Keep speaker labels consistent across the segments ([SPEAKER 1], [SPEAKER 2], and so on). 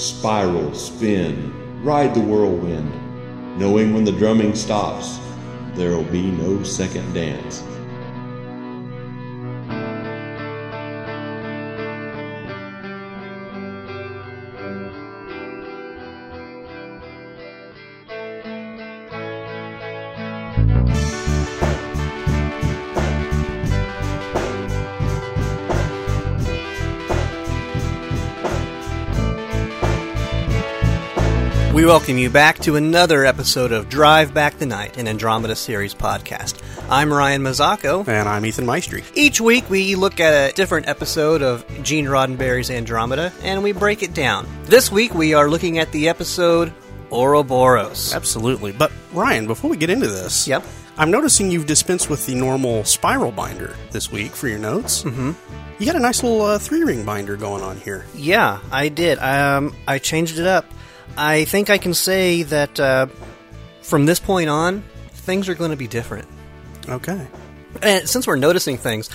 [SPEAKER 1] Spiral, spin, ride the whirlwind, knowing when the drumming stops, there'll be no second dance.
[SPEAKER 2] Welcome you back to another episode of Drive Back the Night, an Andromeda series podcast. I'm Ryan Mazzacco.
[SPEAKER 3] And I'm Ethan Maestri.
[SPEAKER 2] Each week we look at a different episode of Gene Roddenberry's Andromeda and we break it down. This week we are looking at the episode Ouroboros.
[SPEAKER 3] Absolutely. But Ryan, before we get into this,
[SPEAKER 2] Yep.
[SPEAKER 3] I'm noticing you've dispensed with the normal spiral binder this week for your notes. Mm-hmm. You got a nice little uh, three ring binder going on here.
[SPEAKER 2] Yeah, I did. Um, I changed it up. I think I can say that uh, from this point on, things are going to be different.
[SPEAKER 3] Okay.
[SPEAKER 2] And since we're noticing things,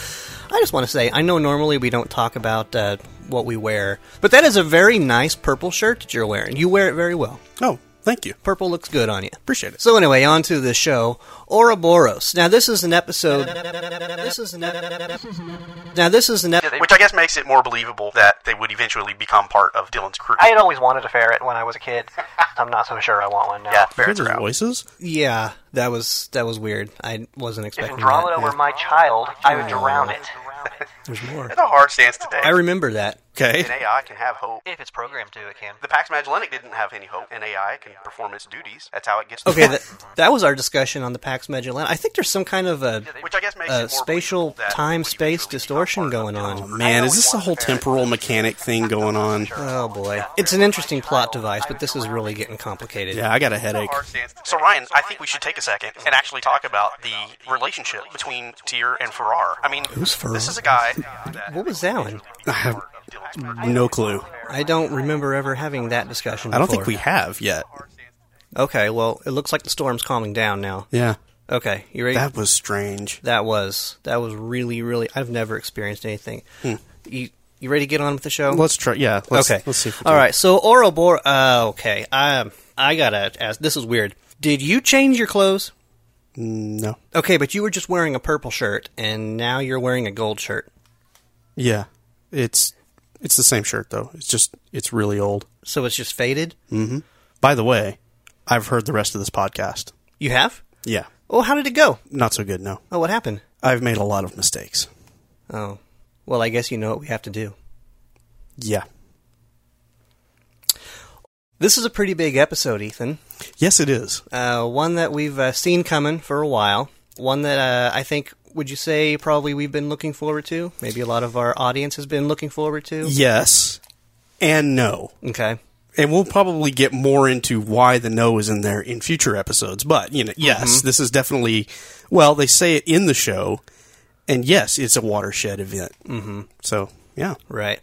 [SPEAKER 2] I just want to say I know normally we don't talk about uh, what we wear, but that is a very nice purple shirt that you're wearing. You wear it very well.
[SPEAKER 3] Oh, thank you.
[SPEAKER 2] Purple looks good on you.
[SPEAKER 3] Appreciate it.
[SPEAKER 2] So anyway, on to the show. Ouroboros. Now this is an episode. This is an. Now this is an. ep-
[SPEAKER 3] Which I guess makes it more believable that they would eventually become part of Dylan's crew.
[SPEAKER 4] I had always wanted a ferret when I was a kid. I'm not so sure I want one now.
[SPEAKER 3] yeah,
[SPEAKER 4] If
[SPEAKER 3] ferrets are those out. voices.
[SPEAKER 2] Yeah, that was that was weird. I wasn't expecting If
[SPEAKER 4] Andromeda
[SPEAKER 2] that.
[SPEAKER 4] were my child, I would drown it.
[SPEAKER 3] There's more. It's a hard stance today.
[SPEAKER 2] I remember that.
[SPEAKER 3] Okay.
[SPEAKER 5] An AI can have hope.
[SPEAKER 4] If it's programmed to, it can.
[SPEAKER 5] The Pax Magellanic didn't have any hope. An AI can perform its duties. That's how it gets.
[SPEAKER 2] Okay, that, that was our discussion on the Pax Magellan. I think there's some kind of a,
[SPEAKER 5] Which I guess makes
[SPEAKER 2] a spatial time space distortion going on.
[SPEAKER 3] Man, is this a whole temporal mechanic thing going on?
[SPEAKER 2] Oh boy, it's an interesting plot device, but this is really getting complicated.
[SPEAKER 3] Yeah, I got a headache.
[SPEAKER 5] So Ryan, I think we should take a second and actually talk about the relationship between Tyr and Farrar. I mean,
[SPEAKER 3] Who's Farrar?
[SPEAKER 5] this is a guy.
[SPEAKER 2] What was that one?
[SPEAKER 3] I have no clue.
[SPEAKER 2] I don't remember ever having that discussion.
[SPEAKER 3] I don't think we have yet.
[SPEAKER 2] Okay, well, it looks like the storm's calming down now.
[SPEAKER 3] Yeah.
[SPEAKER 2] Okay, you ready?
[SPEAKER 3] That was strange.
[SPEAKER 2] That was that was really really. I've never experienced anything.
[SPEAKER 3] Hmm.
[SPEAKER 2] You you ready to get on with the show?
[SPEAKER 3] Let's try. Yeah. Let's,
[SPEAKER 2] okay.
[SPEAKER 3] Let's see.
[SPEAKER 2] All
[SPEAKER 3] can.
[SPEAKER 2] right. So Ouroboros. Uh, okay. Um, I gotta ask. This is weird. Did you change your clothes?
[SPEAKER 3] No.
[SPEAKER 2] Okay, but you were just wearing a purple shirt, and now you're wearing a gold shirt.
[SPEAKER 3] Yeah. It's it's the same shirt though. It's just it's really old.
[SPEAKER 2] So it's just faded. Mm-hmm.
[SPEAKER 3] By the way, I've heard the rest of this podcast.
[SPEAKER 2] You have?
[SPEAKER 3] Yeah.
[SPEAKER 2] Oh, how did it go?
[SPEAKER 3] Not so good, no.
[SPEAKER 2] Oh, what happened?
[SPEAKER 3] I've made a lot of mistakes.
[SPEAKER 2] Oh, well, I guess you know what we have to do.
[SPEAKER 3] Yeah.
[SPEAKER 2] This is a pretty big episode, Ethan.
[SPEAKER 3] Yes, it is.
[SPEAKER 2] Uh, one that we've uh, seen coming for a while. One that uh, I think, would you say, probably we've been looking forward to? Maybe a lot of our audience has been looking forward to?
[SPEAKER 3] Yes and no.
[SPEAKER 2] Okay.
[SPEAKER 3] And we'll probably get more into why the no is in there in future episodes. But, you know, yes, this is definitely, well, they say it in the show. And yes, it's a watershed event. Mm-hmm. So, yeah.
[SPEAKER 2] Right.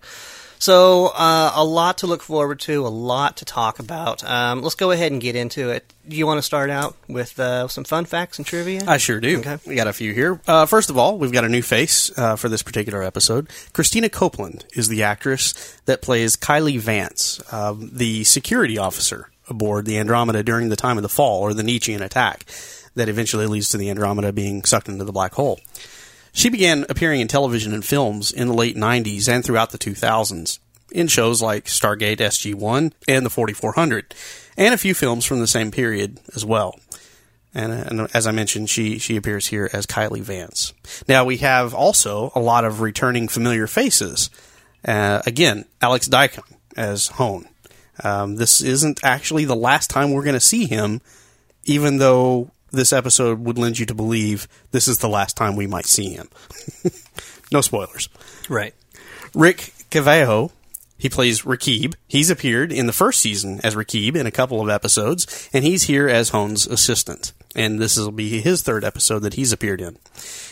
[SPEAKER 2] So, uh, a lot to look forward to, a lot to talk about. Um, let's go ahead and get into it. Do you want to start out with uh, some fun facts and trivia?
[SPEAKER 3] I sure do.
[SPEAKER 2] Okay.
[SPEAKER 3] We got a few here. Uh, first of all, we've got a new face uh, for this particular episode. Christina Copeland is the actress that plays Kylie Vance, um, the security officer aboard the Andromeda during the time of the fall or the Nietzschean attack that eventually leads to the Andromeda being sucked into the black hole. She began appearing in television and films in the late 90s and throughout the 2000s in shows like Stargate SG-1 and the 4400 and a few films from the same period as well. And, and as I mentioned, she, she appears here as Kylie Vance. Now we have also a lot of returning familiar faces. Uh, again, Alex Diakun as Hohne. Um, this isn't actually the last time we're going to see him, even though this episode would lend you to believe this is the last time we might see him. no spoilers.
[SPEAKER 2] right.
[SPEAKER 3] Rick Cavallo, he plays Rakib. He's appeared in the first season as Rakib in a couple of episodes, and he's here as Hohne's assistant. And this will be his third episode that he's appeared in.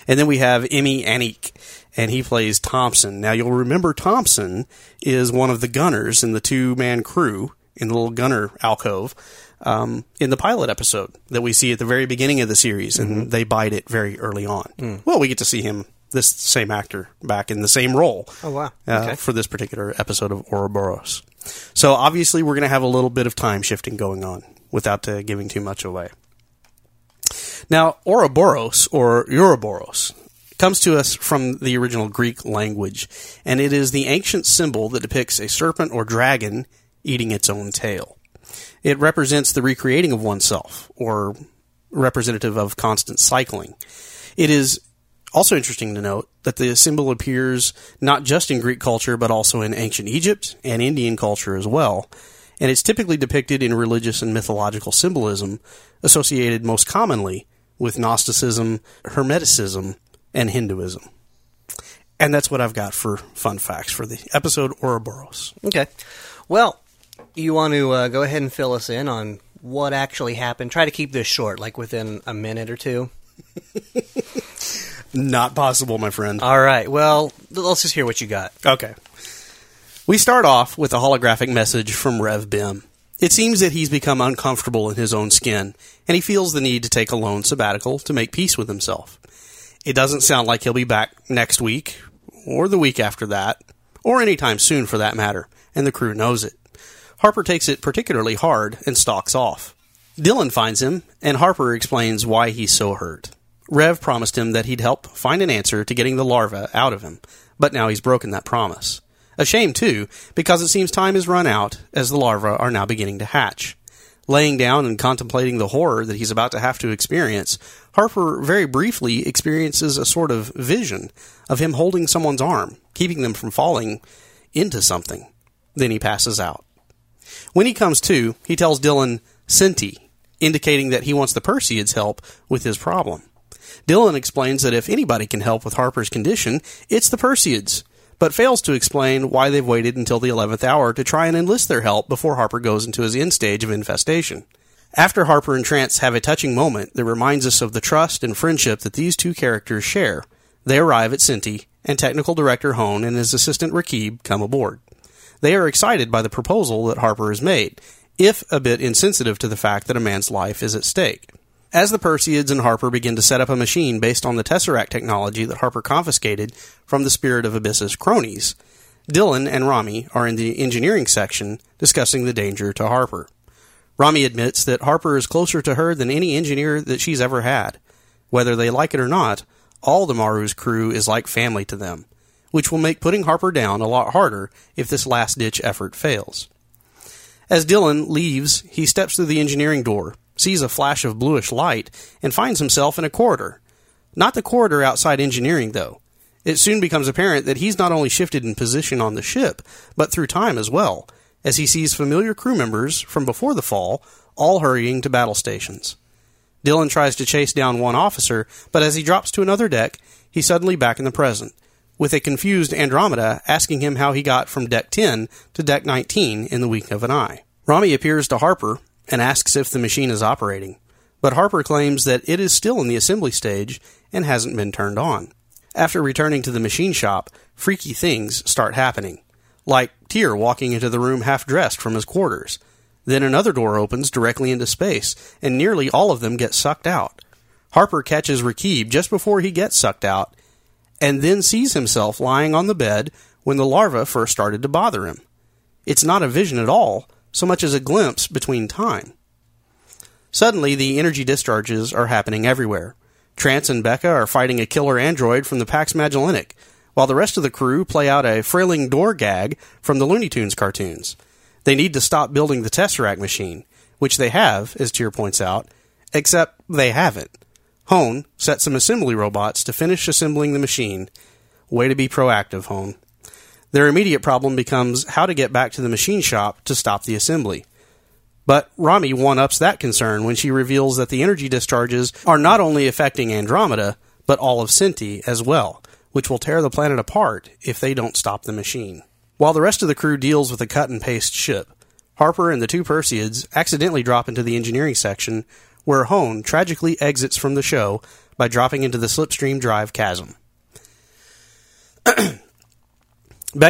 [SPEAKER 3] And then we have Emmy Anik, and he plays Thompson. Now you'll remember Thompson is one of the gunners in the two man crew in the little gunner alcove um, in the pilot episode that we see at the very beginning of the series, and they bite it very early on. Well, we get to see him, this same actor, back in the same role
[SPEAKER 2] Oh, wow.
[SPEAKER 3] uh,
[SPEAKER 2] Okay.
[SPEAKER 3] for this particular episode of Ouroboros. So obviously, we're going to have a little bit of time shifting going on without uh, giving too much away. Now, Ouroboros or Ouroboros comes to us from the original Greek language, and it is the ancient symbol that depicts a serpent or dragon eating its own tail. It represents the recreating of oneself, or representative of constant cycling. It is also interesting to note that the symbol appears not just in Greek culture, but also in ancient Egypt and Indian culture as well. And it's typically depicted in religious and mythological symbolism associated most commonly with Gnosticism, Hermeticism, and Hinduism. And that's what I've got for fun facts for the episode Ouroboros.
[SPEAKER 2] Okay. Well, you want to uh, go ahead and fill us in on what actually happened? Try to keep this short, like within a minute or two.
[SPEAKER 3] Not possible, my friend.
[SPEAKER 2] All right. Well, let's just hear what you got.
[SPEAKER 3] Okay. We start off with a holographic message from Rev Bem. It seems that he's become uncomfortable in his own skin, and he feels the need to take a lone sabbatical to make peace with himself. It doesn't sound like he'll be back next week, or the week after that, or any time soon for that matter, and the crew knows it. Harper takes it particularly hard and stalks off. Dylan finds him, and Harper explains why he's so hurt. Rev promised him that he'd help find an answer to getting the larva out of him, but now he's broken that promise. A shame, too, because it seems time has run out as the larvae are now beginning to hatch. Laying down and contemplating the horror that he's about to have to experience, Harper very briefly experiences a sort of vision of him holding someone's arm, keeping them from falling into something. Then he passes out. When he comes to, he tells Dylan, Sinti, indicating that he wants the Perseids' help with his problem. Dylan explains that if anybody can help with Harper's condition, it's the Perseids, but fails to explain why they've waited until the 11th hour to try and enlist their help before Harper goes into his end stage of infestation. After Harper and Trance have a touching moment that reminds us of the trust and friendship that these two characters share, they arrive at Sinti, and technical director Hohne and his assistant Rakib come aboard. They are excited by the proposal that Harper has made, if a bit insensitive to the fact that a man's life is at stake. As the Perseids and Harper begin to set up a machine based on the Tesseract technology that Harper confiscated from the Spirit of Abyss's cronies, Dylan and Rommie are in the engineering section discussing the danger to Harper. Rommie admits that Harper is closer to her than any engineer that she's ever had. Whether they like it or not, all the Maru's crew is like family to them, which will make putting Harper down a lot harder if this last ditch effort fails. As Dylan leaves, he steps through the engineering door sees a flash of bluish light, and finds himself in a corridor. Not the corridor outside engineering, though. It soon becomes apparent that he's not only shifted in position on the ship, but through time as well, as he sees familiar crew members from before the fall all hurrying to battle stations. Dylan tries to chase down one officer, but as he drops to another deck, he's suddenly back in the present, with a confused Andromeda asking him how he got from deck 10 to deck 19 in the wink of an eye. Rommie appears to Harper, and asks if the machine is operating, but Harper claims that it is still in the assembly stage and hasn't been turned on. After returning to the machine shop, freaky things start happening, like Tyr walking into the room half dressed from his quarters. Then another door opens directly into space, and nearly all of them get sucked out. Harper catches Rakib just before he gets sucked out, and then sees himself lying on the bed when the larva first started to bother him. It's not a vision at all, so much as a glimpse between time. Suddenly, the energy discharges are happening everywhere. Trance and Beka are fighting a killer android from the Pax Magellanic, while the rest of the crew play out a frailing door gag from the Looney Tunes cartoons. They need to stop building the Tesseract machine, which they have, as Tyr points out, except they haven't. Hohne sets some assembly robots to finish assembling the machine. Way to be proactive, Hohne. Their immediate problem becomes how to get back to the machine shop to stop the assembly. But Rommie one ups that concern when she reveals that the energy discharges are not only affecting Andromeda, but all of Sinti as well, which will tear the planet apart if they don't stop the machine. While the rest of the crew deals with a cut and paste ship, Harper and the two Perseids accidentally drop into the engineering section, where Hohne tragically exits from the show by dropping into the slipstream drive chasm. Beka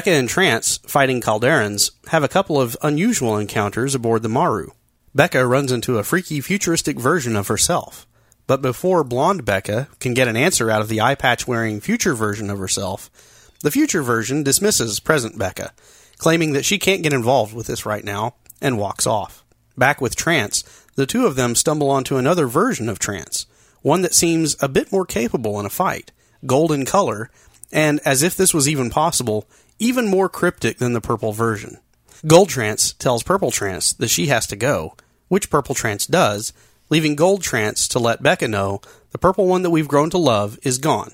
[SPEAKER 3] and Trance, fighting Kalderans, have a couple of unusual encounters aboard the Maru. Beka runs into a freaky futuristic version of herself. But before blonde Beka can get an answer out of the eye patch wearing future version of herself, the future version dismisses present Beka, claiming that she can't get involved with this right now, and walks off. Back with Trance, the two of them stumble onto another version of Trance, one that seems a bit more capable in a fight, golden color, and as if this was even possible, even more cryptic than the purple version. Gold Trance tells Purple Trance that she has to go, which Purple Trance does, leaving Gold Trance to let Beka know the purple one that we've grown to love is gone.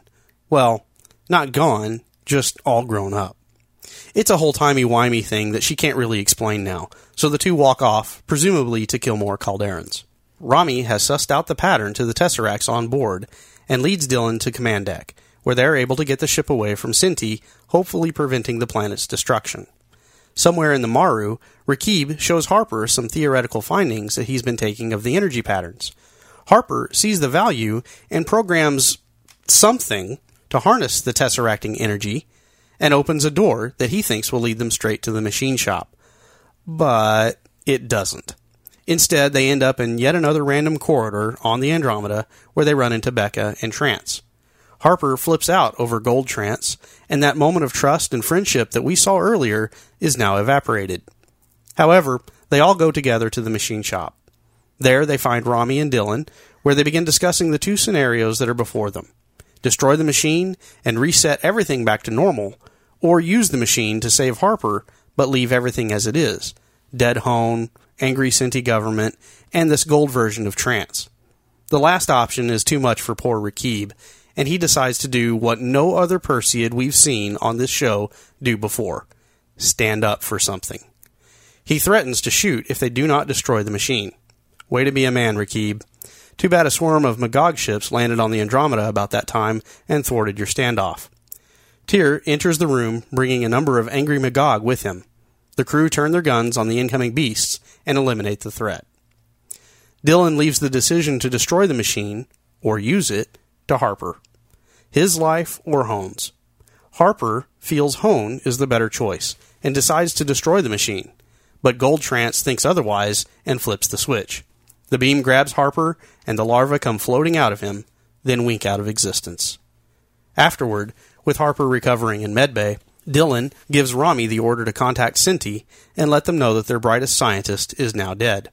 [SPEAKER 3] Well, not gone, just all grown up. It's a whole timey-wimey thing that she can't really explain now, so the two walk off, presumably to kill more Kalderans. Rommie has sussed out the pattern to the Tesseracts on board and leads Dylan to command deck, where they're able to get the ship away from Sinti, hopefully preventing the planet's destruction. Somewhere in the Maru, Rakib shows Harper some theoretical findings that he's been taking of the energy patterns. Harper sees the value and programs something to harness the tesseracting energy and opens a door that he thinks will lead them straight to the machine shop. But it doesn't. Instead, they end up in yet another random corridor on the Andromeda where they run into Beka and Trance. Harper flips out over Gold Trance, and that moment of trust and friendship that we saw earlier is now evaporated. However, they all go together to the machine shop. There, they find Rommie and Dylan, where they begin discussing the two scenarios that are before them destroy the machine and reset everything back to normal, or use the machine to save Harper but leave everything as it is dead Hohne, angry Sinti government, and this gold version of Trance. The last option is too much for poor Rakib, and he decides to do what no other Perseid we've seen on this show do before stand up for something. He threatens to shoot if they do not destroy the machine. Way to be a man, Rakib. Too bad a swarm of Magog ships landed on the Andromeda about that time and thwarted your standoff. Tyr enters the room, bringing a number of angry Magog with him. The crew turn their guns on the incoming beasts and eliminate the threat. Dylan leaves the decision to destroy the machine, or use it, to Harper. His life or Hohne's. Harper feels Hone is the better choice and decides to destroy the machine, but Goldtrance thinks otherwise and flips the switch. The beam grabs Harper, and the larvae come floating out of him, then wink out of existence. Afterward, with Harper recovering in medbay, Dylan gives Rommie the order to contact Sinti and let them know that their brightest scientist is now dead.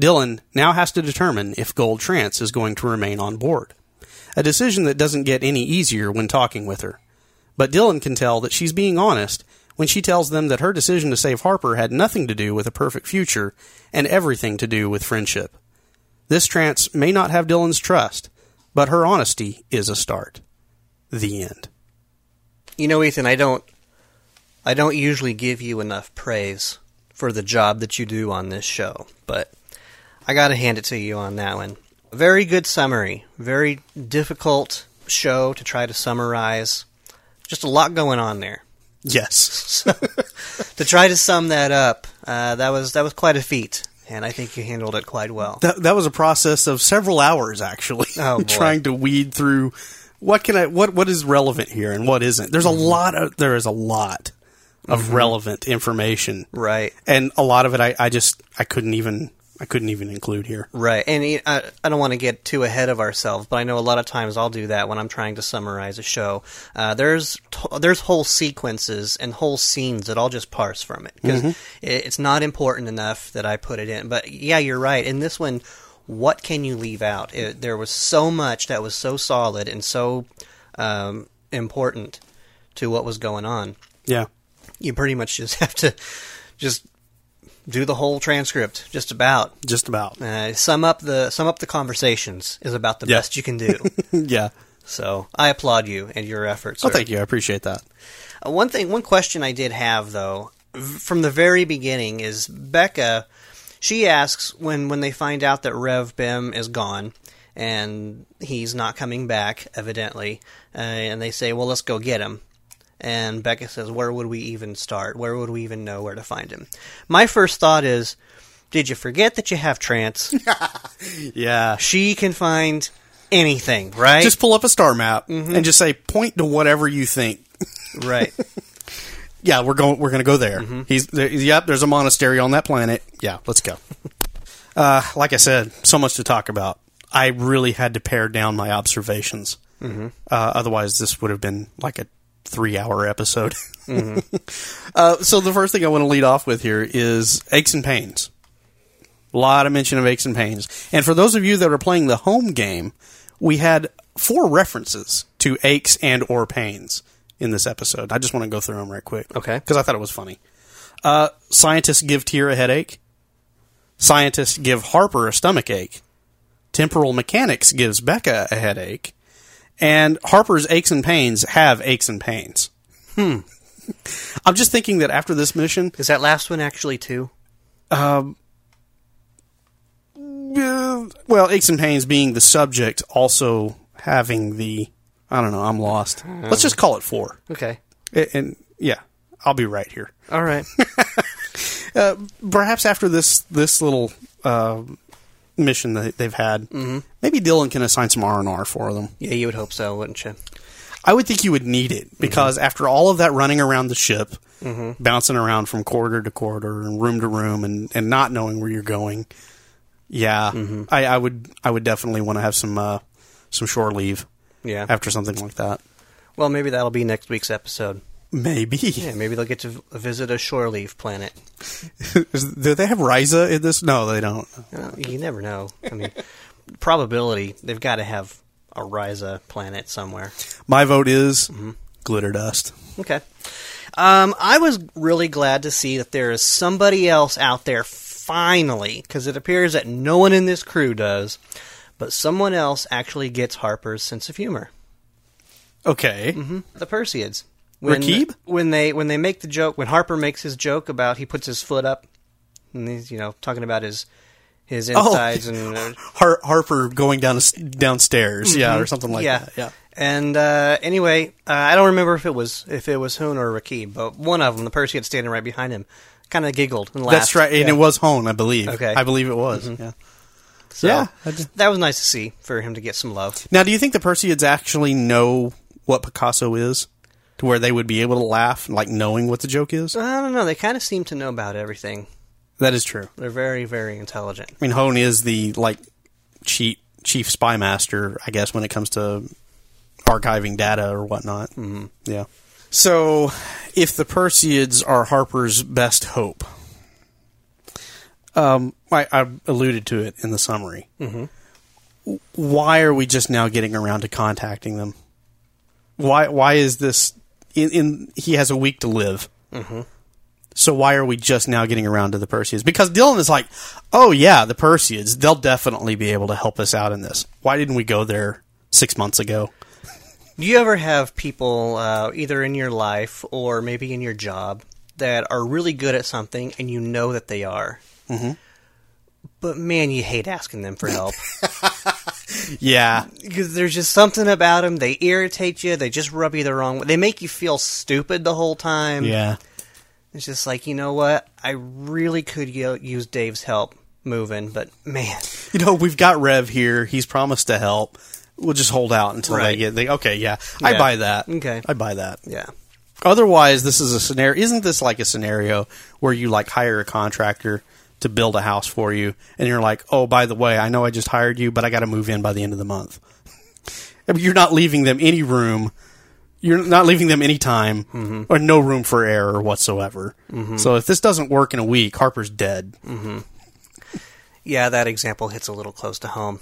[SPEAKER 3] Dylan now has to determine if Gold Trance is going to remain on board. A decision that doesn't get any easier when talking with her. But Dylan can tell that she's being honest when she tells them that her decision to save Harper had nothing to do with a perfect future and everything to do with friendship. This trance may not have Dylan's trust, but her honesty is a start. The end.
[SPEAKER 2] You know, Ethan, I don't I don't usually give you enough praise for the job that you do on this show, but I got to hand it to you on that one. Very good summary. Very difficult show to try to summarize. Just a lot going on there.
[SPEAKER 3] Yes.
[SPEAKER 2] to try to sum that up, uh, that was that was quite a feat, and I think you handled it quite well.
[SPEAKER 3] That, that was a process of several hours, actually.
[SPEAKER 2] Oh,
[SPEAKER 3] trying to weed through what can I what what is relevant here and what isn't. There's a
[SPEAKER 2] Mm-hmm.
[SPEAKER 3] lot of there is a lot of relevant information,
[SPEAKER 2] Right.
[SPEAKER 3] and a lot of it I, I just I couldn't even I couldn't even include here.
[SPEAKER 2] Right, and I, I don't want to get too ahead of ourselves, but I know a lot of times I'll do that when I'm trying to summarize a show. Uh, there's t- there's whole sequences and whole scenes that I'll just parse from it because it, it's not important enough that I put it in. But yeah, you're right. In this one, what can you leave out? It, there was so much that was so solid and so um, important to what was going on.
[SPEAKER 3] Yeah.
[SPEAKER 2] You pretty much just have to just do the whole transcript, just about.
[SPEAKER 3] Just about.
[SPEAKER 2] Uh, sum up the sum up the conversations is about the
[SPEAKER 3] Yeah.
[SPEAKER 2] best you can do.
[SPEAKER 3] yeah.
[SPEAKER 2] so I applaud you and your efforts.
[SPEAKER 3] Oh, thank you. I appreciate that.
[SPEAKER 2] Uh, one thing, one question I did have though, from the very beginning, is Beka. She asks when when they find out that Rev Bem is gone and he's not coming back, evidently, uh, and they say, "Well, let's go get him." And Beka says, "Where would we even start? Where would we even know where to find him?" My first thought is, "Did you forget that you have trance?
[SPEAKER 3] Yeah.
[SPEAKER 2] she can find anything, right?
[SPEAKER 3] Just pull up a star map
[SPEAKER 2] Mm-hmm.
[SPEAKER 3] and just say point to whatever you think.
[SPEAKER 2] right."
[SPEAKER 3] Yeah, we're going. We're going to go there.
[SPEAKER 2] Mm-hmm.
[SPEAKER 3] He's there, yep. There's a monastery on that planet. Yeah, let's go. uh, like I said, so much to talk about. I really had to pare down my observations. Mm-hmm. Uh, otherwise, this would have been like a three hour episode. uh, so the first thing I want to lead off with here is aches and pains. A lot of mention of aches and pains. And for those of you that are playing the home game, we had four references to aches and or pains in this episode. I just want to go through them right quick.
[SPEAKER 2] Okay.
[SPEAKER 3] Because I thought it was funny. Uh, scientists give Tyr a headache. Scientists give Harper a stomach ache. Temporal mechanics gives Beka a headache. And Harper's aches and pains have aches and pains. Hmm. I'm just thinking that after this mission,
[SPEAKER 2] Is that last one actually two?
[SPEAKER 3] Uh, well, aches and pains being the subject, also having the. I don't know. I'm lost. Let's just call it four.
[SPEAKER 2] Okay.
[SPEAKER 3] A- And, yeah, I'll be right here.
[SPEAKER 2] All right.
[SPEAKER 3] uh, Perhaps after this this little uh, mission that they've had, mm-hmm. maybe Dylan can assign some R and R for them.
[SPEAKER 2] yeah, you would hope so, wouldn't you?
[SPEAKER 3] I would think you would need it mm-hmm. because after all of that running around the ship, mm-hmm. bouncing around from corridor to corridor and room to room, and, and not knowing where you're going, yeah, I, I would I would definitely want to have some uh, some shore leave
[SPEAKER 2] Yeah.
[SPEAKER 3] after something like that.
[SPEAKER 2] Well, maybe that'll be next week's episode.
[SPEAKER 3] Maybe.
[SPEAKER 2] Yeah, maybe they'll get to visit a shore leaf planet.
[SPEAKER 3] Do they have Risa in this? No, they don't.
[SPEAKER 2] Uh, you never know. I mean, probability they've got to have a Risa planet somewhere.
[SPEAKER 3] My vote is glitter dust.
[SPEAKER 2] Okay. Um, I was really glad to see that there is somebody else out there finally, because it appears that no one in this crew does, but someone else actually gets Harper's sense of humor.
[SPEAKER 3] Okay.
[SPEAKER 2] The Perseids. When,
[SPEAKER 3] Rakib?
[SPEAKER 2] When they when they make the joke, when Harper makes his joke about he puts his foot up, and he's you know talking about his his insides and uh,
[SPEAKER 3] Har- Harper going down downstairs, yeah, or something like
[SPEAKER 2] yeah,
[SPEAKER 3] that. Yeah.
[SPEAKER 2] And uh, anyway, uh, I don't remember if it was if it was Hoon or Rakib, but one of them, the Perseid standing right behind him, kind of giggled and laughed.
[SPEAKER 3] That's right, and it was Hoon I believe.
[SPEAKER 2] Okay.
[SPEAKER 3] I believe it was. Yeah.
[SPEAKER 2] So,
[SPEAKER 3] Yeah,
[SPEAKER 2] that was nice to see for him to get some love.
[SPEAKER 3] Now, do you think the Perseids actually know what Picasso is, to where they would be able to laugh, like knowing what the joke is?
[SPEAKER 2] I don't know. They kind of seem to know about everything.
[SPEAKER 3] That is true.
[SPEAKER 2] They're very, very intelligent.
[SPEAKER 3] I mean, Hohne is the like chief chief spy master, I guess, when it comes to archiving data or whatnot. Mm-hmm. Yeah. So, if the Perseids are Harper's best hope, um, I, I alluded to it in the summary. Mm-hmm. Why are we just now getting around to contacting them? Why? Why is this? In, in he has a week to live. So why are we just now getting around to the Perseids? Because Dylan is like, oh yeah, the Perseids, they'll definitely be able to help us out in this. Why didn't we go there six months ago?
[SPEAKER 2] Do you ever have people, uh, either in your life or maybe in your job, that are really good at something and you know that they are? Mm-hmm. But man, you hate asking them for help.
[SPEAKER 3] Yeah,
[SPEAKER 2] because there's just something about them. They irritate you. They just rub you the wrong way. They make you feel stupid the whole time.
[SPEAKER 3] yeah.
[SPEAKER 2] It's just like, you know what? I really could use Dave's help moving, but man.
[SPEAKER 3] You know, we've got Rev here. He's promised to help. We'll just hold out until they get. They, okay, yeah, I buy that.
[SPEAKER 2] Okay.
[SPEAKER 3] I buy that.
[SPEAKER 2] Yeah.
[SPEAKER 3] Otherwise, this is a scenario. Isn't this like a scenario where you like hire a contractor to build a house for you, and you're like, oh, by the way, I know I just hired you, but I got to move in by the end of the month. I mean, you're not leaving them any room. You're not leaving them any time mm-hmm. or no room for error whatsoever. Mm-hmm. So if this doesn't work in a week, Harper's dead. Mm-hmm.
[SPEAKER 2] Yeah, that example hits a little close to home.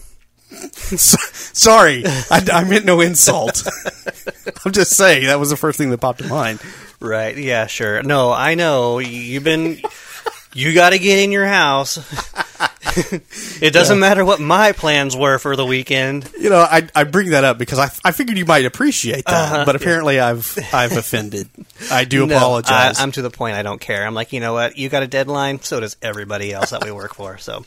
[SPEAKER 3] Sorry, I, I meant no insult. I'm just saying that was the first thing that popped in mind.
[SPEAKER 2] Right. Yeah, sure. No, I know. You've been. You got to get in your house. it doesn't matter what my plans were for the weekend.
[SPEAKER 3] You know, I, I bring that up because I, I figured you might appreciate that,
[SPEAKER 2] Uh-huh.
[SPEAKER 3] but apparently I've I've offended. I do
[SPEAKER 2] No,
[SPEAKER 3] apologize.
[SPEAKER 2] I, I'm to the point I don't care. I'm like, you know what? You got a deadline, so does everybody else that we work for. So,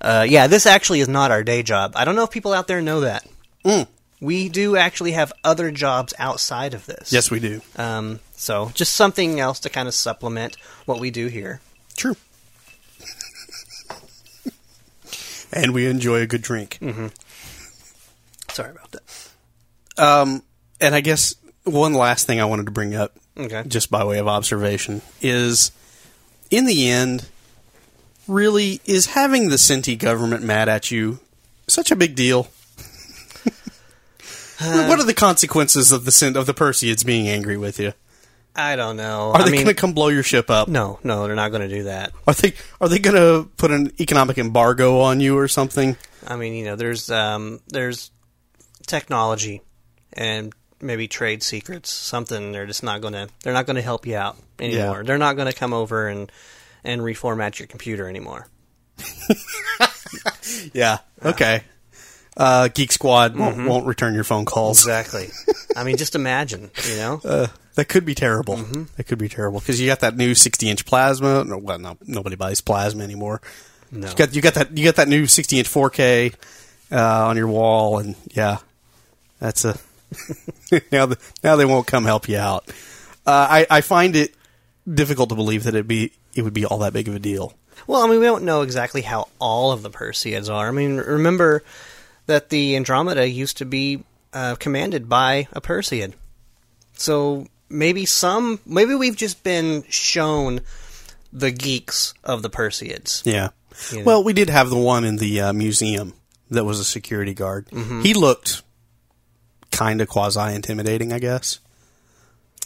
[SPEAKER 2] uh, yeah, this actually is not our day job. I don't know if people out there know that.
[SPEAKER 3] Mm.
[SPEAKER 2] We do actually have other jobs outside of this.
[SPEAKER 3] yes, we do.
[SPEAKER 2] Um, so just something else to kind of supplement what we do here.
[SPEAKER 3] True. And we enjoy a good drink.
[SPEAKER 2] Sorry about that.
[SPEAKER 3] Um, and I guess one last thing I wanted to bring up,
[SPEAKER 2] Okay.
[SPEAKER 3] just by way of observation, is in the end, really, is having the Sinti government mad at you such a big deal? what are the consequences of the of the Perseids being angry with you?
[SPEAKER 2] I don't know.
[SPEAKER 3] Are
[SPEAKER 2] I
[SPEAKER 3] they
[SPEAKER 2] mean,
[SPEAKER 3] going to come blow your ship up?
[SPEAKER 2] no, no, they're not going to do that.
[SPEAKER 3] Are they are they going to put an economic embargo on you or something?
[SPEAKER 2] I mean, you know, there's um, there's technology and maybe trade secrets. Something they're just not going to they're not going to help you out anymore.
[SPEAKER 3] Yeah.
[SPEAKER 2] They're not going to come over and and reformat your computer anymore.
[SPEAKER 3] Yeah. Okay. Uh, Geek Squad won't, won't return your phone calls.
[SPEAKER 2] Exactly. I mean, just imagine, you know.
[SPEAKER 3] Uh, that could be terrible. That could be terrible because you got that new 60 inch plasma. No, well, no, nobody buys plasma anymore.
[SPEAKER 2] No.
[SPEAKER 3] You got you got that you got that new 60 inch 4K uh, on your wall, and yeah, that's a now the, now they won't come help you out. Uh, I I find it difficult to believe that it be it would be all that big of a deal.
[SPEAKER 2] Well, I mean, we don't know exactly how all of the Perseids are. I mean, remember that the Andromeda used to be uh, commanded by a Perseid. So maybe some, maybe we've just been shown the geeks of the Perseids.
[SPEAKER 3] Yeah.
[SPEAKER 2] You know.
[SPEAKER 3] Well, we did have the one in the uh, museum that was a security guard.
[SPEAKER 2] Mm-hmm.
[SPEAKER 3] He looked kind of quasi intimidating, I guess.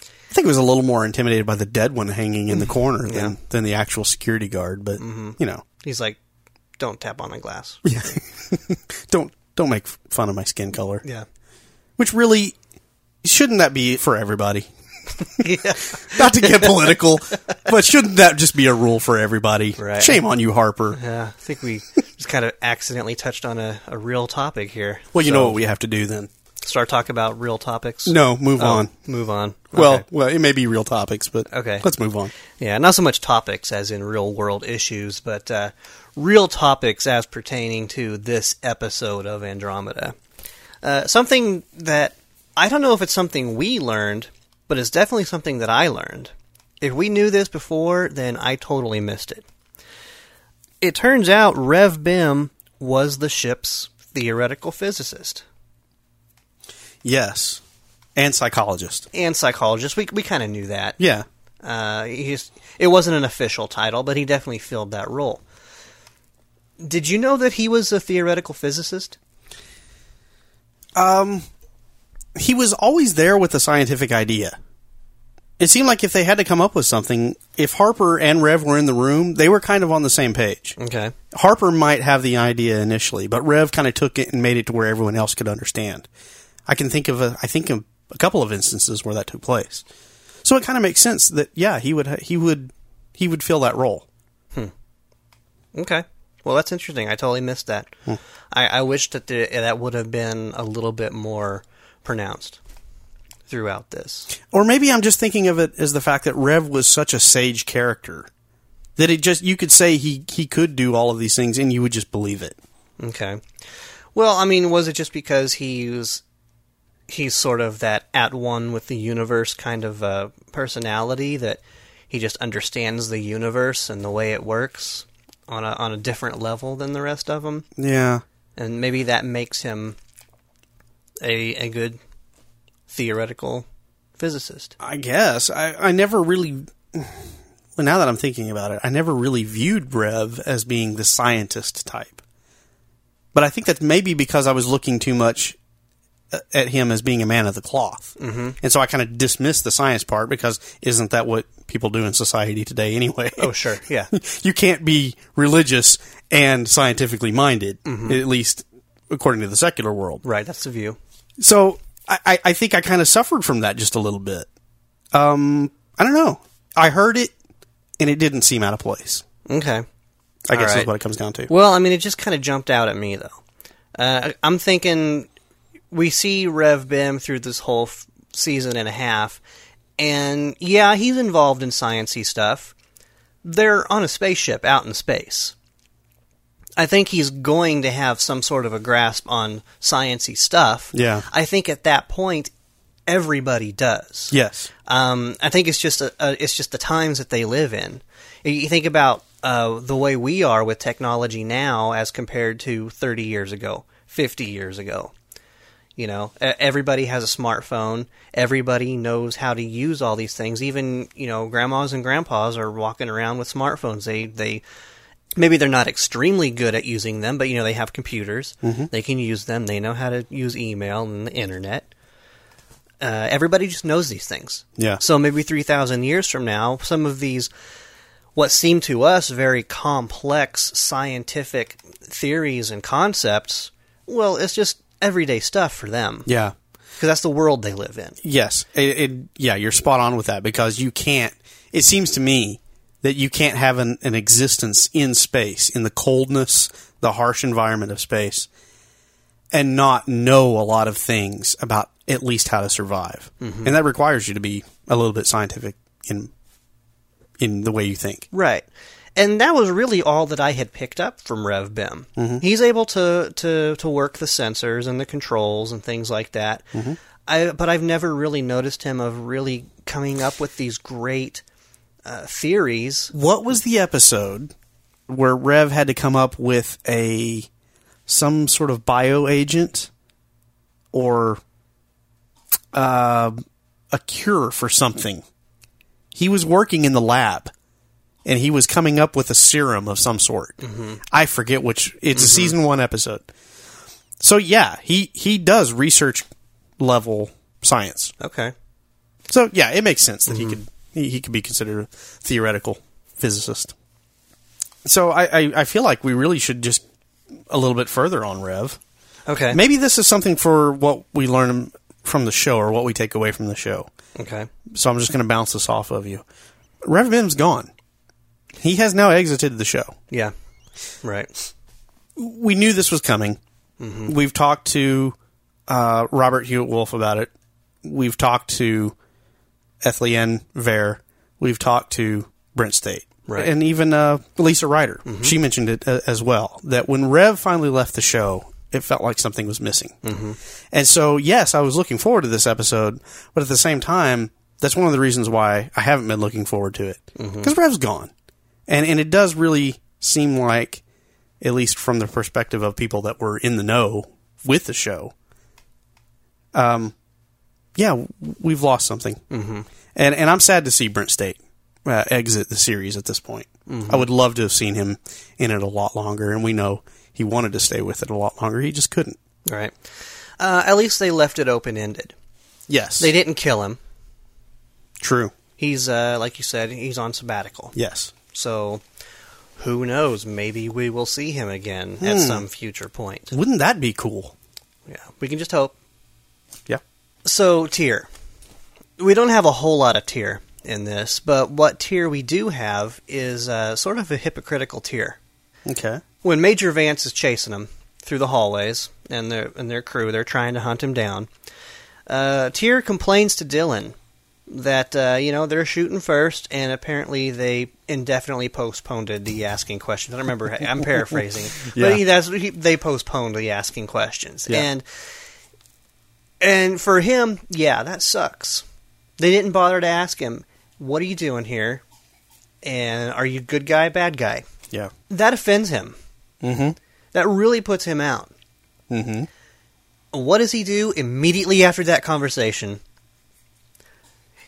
[SPEAKER 3] I think it was a little more intimidated by the dead one hanging in the corner than,
[SPEAKER 2] Yeah.
[SPEAKER 3] than the actual security guard. But you know,
[SPEAKER 2] He's like, don't tap on the glass. Yeah.
[SPEAKER 3] don't don't make fun of my skin color.
[SPEAKER 2] Yeah.
[SPEAKER 3] Which really shouldn't that be for everybody?
[SPEAKER 2] yeah.
[SPEAKER 3] Not to get political, but shouldn't that just be a rule for everybody?
[SPEAKER 2] Right.
[SPEAKER 3] Shame on you, Harper.
[SPEAKER 2] Yeah. I think we just kind of accidentally touched on a, a real topic here.
[SPEAKER 3] Well, you
[SPEAKER 2] So,
[SPEAKER 3] know what we have to do then.
[SPEAKER 2] Start talking about real topics?
[SPEAKER 3] No, move
[SPEAKER 2] Oh,
[SPEAKER 3] on.
[SPEAKER 2] Move on.
[SPEAKER 3] Well, well, it may be real topics, but
[SPEAKER 2] Okay.
[SPEAKER 3] let's move on.
[SPEAKER 2] Yeah, not so much topics as in real world issues, but uh, real topics as pertaining to this episode of Andromeda. Uh, something that I don't know if it's something we learned, but it's definitely something that I learned. If we knew this before, then I totally missed it. It turns out Rev Bem was the ship's theoretical physicist
[SPEAKER 3] Yes, and psychologist.
[SPEAKER 2] and psychologist. We we kind of knew that.
[SPEAKER 3] Yeah,
[SPEAKER 2] Uh, he's, it wasn't an official title, but he definitely filled that role. Did you know that he was a theoretical physicist?
[SPEAKER 3] Um, he was always there with a scientific idea. It seemed like if they had to come up with something, if Harper and Rev were in the room, they were kind of on the same page.
[SPEAKER 2] Okay.
[SPEAKER 3] Harper might have the idea initially, but Rev kind of took it and made it to where everyone else could understand. I can think of a, I think of a couple of instances where that took place. So it kind of makes sense that yeah, he would he would he would fill that role.
[SPEAKER 2] Okay. Well, that's interesting. I totally missed that. I, I wish that the, that would have been a little bit more pronounced throughout this.
[SPEAKER 3] Or maybe I'm just thinking of it as the fact that Rev was such a sage character that it just you could say he he could do all of these things and you would just believe it.
[SPEAKER 2] Okay. Well, I mean, was it just because he's he's sort of that at one with the universe kind of uh, personality that he just understands the universe and the way it works on a on a different level than the rest of them,
[SPEAKER 3] Yeah.
[SPEAKER 2] and maybe that makes him a a good theoretical physicist.
[SPEAKER 3] I guess I, I never really. Well, now that I'm thinking about it, I never really viewed Rev as being the scientist type. But I think that maybe because I was looking too much at him as being a man of the cloth, mm-hmm. and so I kind of dismissed the science part because isn't that what people do in society today anyway?
[SPEAKER 2] Oh, sure, yeah.
[SPEAKER 3] you can't be religious and scientifically minded, at least according to the secular world.
[SPEAKER 2] right, that's the view.
[SPEAKER 3] So I, I- think I kind of suffered from that just a little bit. Um, I don't know. I heard it, and it didn't seem out of place.
[SPEAKER 2] Okay.
[SPEAKER 3] I guess
[SPEAKER 2] right.
[SPEAKER 3] that's what it comes down to.
[SPEAKER 2] Well, I mean, it just kind of jumped out at me, though. Uh, I'm thinking we see Rev Bem through this whole f- season and a half, and yeah, he's involved in sciencey stuff. They're on a spaceship out in space. I think he's going to have some sort of a grasp on sciencey stuff.
[SPEAKER 3] Yeah.
[SPEAKER 2] I think at that point, everybody does.
[SPEAKER 3] Yes.
[SPEAKER 2] Um, I think it's just a, a, it's just the times that they live in. You- You think about uh, the way we are with technology now as compared to 30 years ago, 50 years ago. You know, everybody has a smartphone. Everybody knows how to use all these things. Even you know, grandmas and grandpas are walking around with smartphones. They they maybe they're not extremely good at using them, but you know they have computers. They can use them. They know how to use email and the internet. Uh, everybody just knows these things.
[SPEAKER 3] Yeah.
[SPEAKER 2] So maybe three thousand years from now, some of these what seem to us very complex scientific theories and concepts, well, it's just everyday stuff for them
[SPEAKER 3] Yeah.
[SPEAKER 2] because that's the world they live in.
[SPEAKER 3] Yes. It, it, yeah, you're spot on with that because you can't. It seems to me that you can't have an, an existence in space, in the coldness, the harsh environment of space, and not know a lot of things about at least how to survive. Mm-hmm. And that requires you to be a little bit scientific in in the way you think.
[SPEAKER 2] Right. And that was really all that I had picked up from Rev Bem. He's able to, to, to work the sensors and the controls and things like that. I, but I've never really noticed him of really coming up with these great uh, theories.
[SPEAKER 3] What was the episode where Rev had to come up with a some sort of bio agent or uh, a cure for something? He was working in the lab and he was coming up with a serum of some sort. I forget which. It's a mm-hmm. season one episode. So yeah, he he does research level science.
[SPEAKER 2] Okay.
[SPEAKER 3] So yeah, it makes sense that he mm-hmm. could he, he could be considered a theoretical physicist. So I, I, I feel like we really should just a little bit further on Rev.
[SPEAKER 2] Okay.
[SPEAKER 3] Maybe this is something for what we learn from the show or what we take away from the show.
[SPEAKER 2] Okay.
[SPEAKER 3] So I'm just going to bounce this off of you. Rev Bem's gone. He has now exited the show.
[SPEAKER 2] Yeah. Right.
[SPEAKER 3] We knew this was coming. We've talked to uh, Robert Hewitt Wolfe about it. We've talked to Ethlie Ann Vare. We've talked to Brent Stait.
[SPEAKER 2] Right.
[SPEAKER 3] And even uh, Lisa Ryder. She mentioned it uh, as well. That when Rev finally left the show, it felt like something was missing. Mm-hmm. And so, yes, I was looking forward to this episode, but at the same time, that's one of the reasons why I haven't been looking forward to it. Because Rev's gone. And, and it does really seem like, at least from the perspective of people that were in the know with the show, um, yeah, we've lost something. Mm-hmm. And, and I'm sad to see Brent Stait uh, exit the series at this point. I would love to have seen him in it a lot longer, and we know he wanted to stay with it a lot longer. He just couldn't.
[SPEAKER 2] Right. Uh, at least they left it open ended.
[SPEAKER 3] Yes.
[SPEAKER 2] They didn't kill him.
[SPEAKER 3] True.
[SPEAKER 2] He's, uh, like you said, he's on sabbatical.
[SPEAKER 3] Yes.
[SPEAKER 2] So who knows? Maybe we will see him again at some future point.
[SPEAKER 3] Wouldn't that be cool?
[SPEAKER 2] Yeah, we can just hope.
[SPEAKER 3] Yeah.
[SPEAKER 2] So Tyr, we don't have a whole lot of Tyr in this, but what Tyr we do have is uh, sort of a hypocritical Tyr.
[SPEAKER 3] Okay.
[SPEAKER 2] When Major Vance is chasing him through the hallways and their and their crew, they're trying to hunt him down. Uh, Tyr complains to Dylan that uh, you know they're shooting first, and apparently they indefinitely postponed the asking questions. I don't remember. I'm paraphrasing,
[SPEAKER 3] Yeah.
[SPEAKER 2] but he, that's he, they postponed the asking questions,
[SPEAKER 3] Yeah.
[SPEAKER 2] and and for him, yeah, that sucks. They didn't bother to ask him, "What are you doing here?" and "Are you good guy, bad guy?"
[SPEAKER 3] Yeah.
[SPEAKER 2] That offends him.
[SPEAKER 3] Mm-hmm.
[SPEAKER 2] That really puts him out.
[SPEAKER 3] Mm-hmm.
[SPEAKER 2] What does he do immediately after that conversation?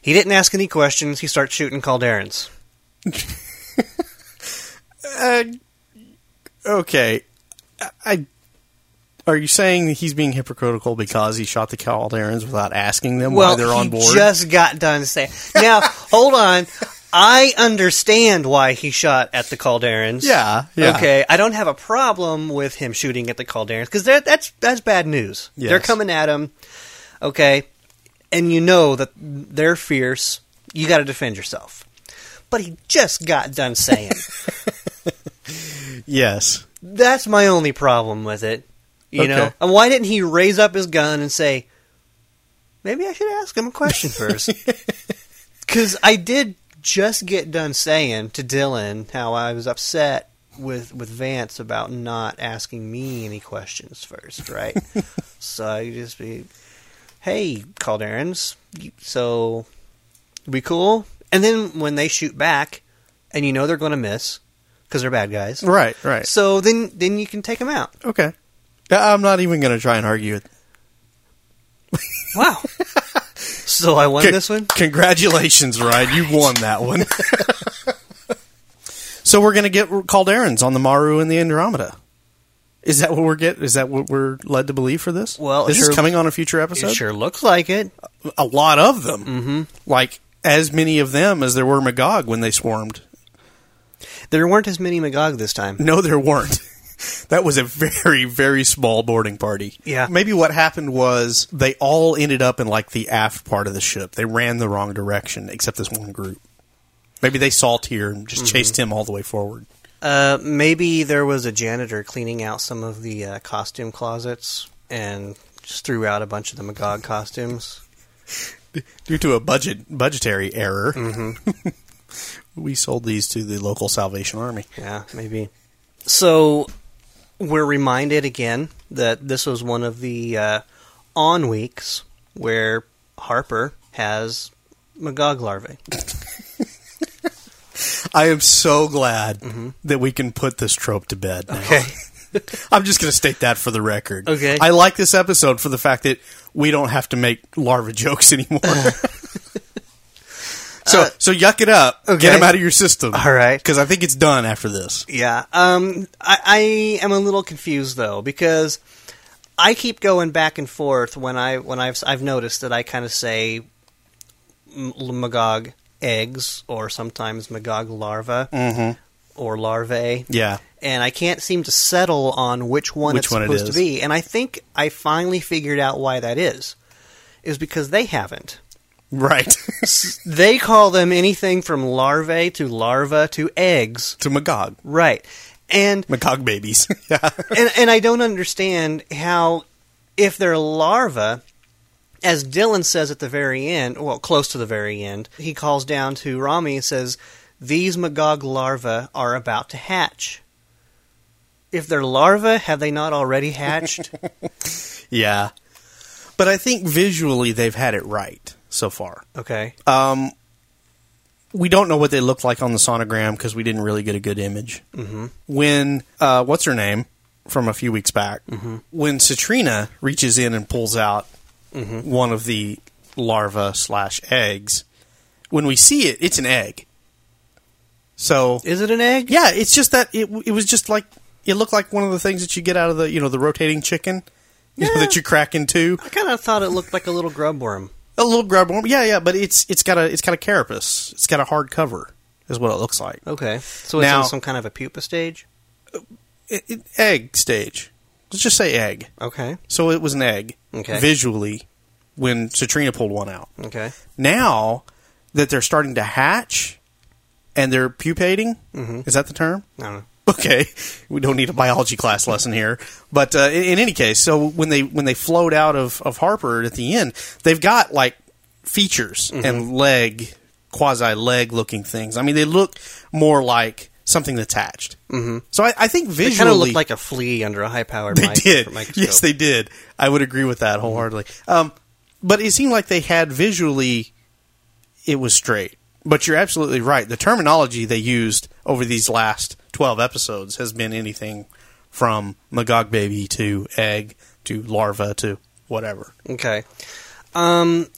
[SPEAKER 2] He didn't ask any questions. He starts shooting Kalderans.
[SPEAKER 3] Uh, okay. I, are you saying he's being hypocritical because he shot the Kalderans without asking them
[SPEAKER 2] Well,
[SPEAKER 3] why they're on
[SPEAKER 2] he
[SPEAKER 3] board?
[SPEAKER 2] just got done saying. Now, hold on. I understand why he shot at the Kalderans.
[SPEAKER 3] Yeah, yeah.
[SPEAKER 2] Okay, I don't have a problem with him shooting at the Kalderans because that's that's bad news.
[SPEAKER 3] Yes.
[SPEAKER 2] They're coming at him. Okay, and you know that they're fierce. You got to defend yourself. But he just got done saying.
[SPEAKER 3] yes.
[SPEAKER 2] That's my only problem with it. You know, and why didn't he raise up his gun and say, "Maybe I should ask him a question first? Because I did just get done saying to Dylan how I was upset with with Vance about not asking me any questions first, right? so I just be, "Hey, Kalderans, so we cool?" And then when they shoot back, and you know they're going to miss because they're bad guys,
[SPEAKER 3] Right. Right.
[SPEAKER 2] so then then you can take them out.
[SPEAKER 3] Okay. I'm not even going to try and argue it.
[SPEAKER 2] Wow. so I won this one?
[SPEAKER 3] Congratulations, Ryan. You won that one. So we're going to get Kalderans on the Maru and the Andromeda. Is that what we're get? Is that what we're led to believe for this?
[SPEAKER 2] Well,
[SPEAKER 3] this
[SPEAKER 2] sure-
[SPEAKER 3] is coming on a future episode.
[SPEAKER 2] It sure looks like it.
[SPEAKER 3] A lot of them, mm-hmm. like as many of them as there were Magog when they swarmed.
[SPEAKER 2] There weren't as many Magog this time.
[SPEAKER 3] No, there weren't. that was a very, very small boarding party.
[SPEAKER 2] Yeah.
[SPEAKER 3] Maybe what happened was they all ended up in like the aft part of the ship. They ran the wrong direction, except this one group. Maybe they saw Tyr and just chased him all the way forward.
[SPEAKER 2] Uh, maybe there was a janitor cleaning out some of the uh, costume closets and just threw out a bunch of the Magog costumes.
[SPEAKER 3] Due to a budget budgetary error, we sold these to the local Salvation Army.
[SPEAKER 2] Yeah, maybe. So we're reminded again that this was one of the uh, on weeks where Harper has Magog larvae.
[SPEAKER 3] I am so glad that we can put this trope to bed. Now.
[SPEAKER 2] Okay.
[SPEAKER 3] I'm just going to state that for the record.
[SPEAKER 2] Okay.
[SPEAKER 3] I like this episode for the fact that we don't have to make larva jokes anymore. so, so yuck it up.
[SPEAKER 2] okay.
[SPEAKER 3] Get them out of your system.
[SPEAKER 2] All right.
[SPEAKER 3] Because I think it's done after this.
[SPEAKER 2] Yeah. Um, I, I am a little confused though because I keep going back and forth when I when I've I've noticed that I kind of say Magog eggs or sometimes Magog larva
[SPEAKER 3] Mm-hmm.
[SPEAKER 2] or larvae.
[SPEAKER 3] Yeah.
[SPEAKER 2] and I can't seem to settle on which one
[SPEAKER 3] Which
[SPEAKER 2] it's
[SPEAKER 3] one
[SPEAKER 2] supposed
[SPEAKER 3] is.
[SPEAKER 2] to be. And I think I finally figured out why that is. Is because they haven't.
[SPEAKER 3] Right.
[SPEAKER 2] They call them anything from larvae to larva to eggs.
[SPEAKER 3] to Magog.
[SPEAKER 2] Right. And
[SPEAKER 3] Magog babies. yeah.
[SPEAKER 2] and and I don't understand how if they're larvae as Dylan says at the very end, well, close to the very end, he calls down to Rommie and says, These Magog larvae are about to hatch. If they're larvae, have they not already hatched?
[SPEAKER 3] Yeah. But I think visually they've had it right so far.
[SPEAKER 2] okay.
[SPEAKER 3] Um, we don't know what they look like on the sonogram because we didn't really get a good image. Mm-hmm. When uh, what's her name from a few weeks back? Mm-hmm. When Citrina reaches in and pulls out Mm-hmm. one of the larva slash eggs, when we see it, it's an egg. So
[SPEAKER 2] Is it an egg?
[SPEAKER 3] yeah, it's just that it it was just like it looked like one of the things that you get out of the you know the rotating chicken. You know, that you crack in two.
[SPEAKER 2] I kind of thought it looked like a little grub worm.
[SPEAKER 3] A little grub worm, yeah, yeah, but it's it's got a it's got a carapace. It's got a hard cover, is what it looks like.
[SPEAKER 2] Okay. So it's
[SPEAKER 3] Now-
[SPEAKER 2] in some kind of a pupa stage?
[SPEAKER 3] It- it- egg stage. Let's just say egg.
[SPEAKER 2] Okay.
[SPEAKER 3] So it was an egg
[SPEAKER 2] Okay.
[SPEAKER 3] visually when Citrina pulled one out.
[SPEAKER 2] Okay.
[SPEAKER 3] Now that they're starting to hatch and they're pupating, is that the term?
[SPEAKER 2] I don't know.
[SPEAKER 3] Okay, we don't need a biology class lesson here, but uh, in, in any case, so when they when they float out of, of Harper at the end, they've got like features and leg quasi leg looking things. I mean, they look more like something attached. Mm-hmm. So I, I think visually
[SPEAKER 2] kind of looked like a flea under a high-powered
[SPEAKER 3] they
[SPEAKER 2] mic-
[SPEAKER 3] did.
[SPEAKER 2] microscope.
[SPEAKER 3] Yes, they did. I would agree with that wholeheartedly. Um, but it seemed like they had visually, it was straight. But you're absolutely right. The terminology they used over these last 12 episodes has been anything from Magog baby to egg to larva to whatever.
[SPEAKER 2] Okay. Um,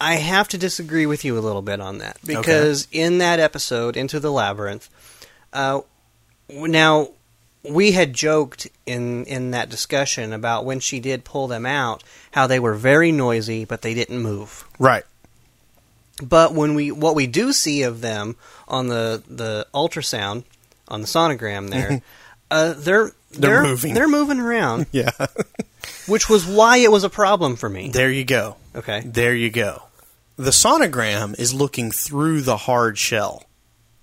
[SPEAKER 2] I have to disagree with you a little bit on that because in that episode, Into the Labyrinth, uh, now we had joked in in that discussion about when she did pull them out, how they were very noisy, but they didn't move.
[SPEAKER 3] Right.
[SPEAKER 2] But when we what we do see of them on the the ultrasound on the sonogram there, uh, they're
[SPEAKER 3] They're moving.
[SPEAKER 2] They're moving around,
[SPEAKER 3] Yeah.
[SPEAKER 2] which was why it was a problem for me.
[SPEAKER 3] there you go.
[SPEAKER 2] Okay.
[SPEAKER 3] There you go. The sonogram is looking through the hard shell,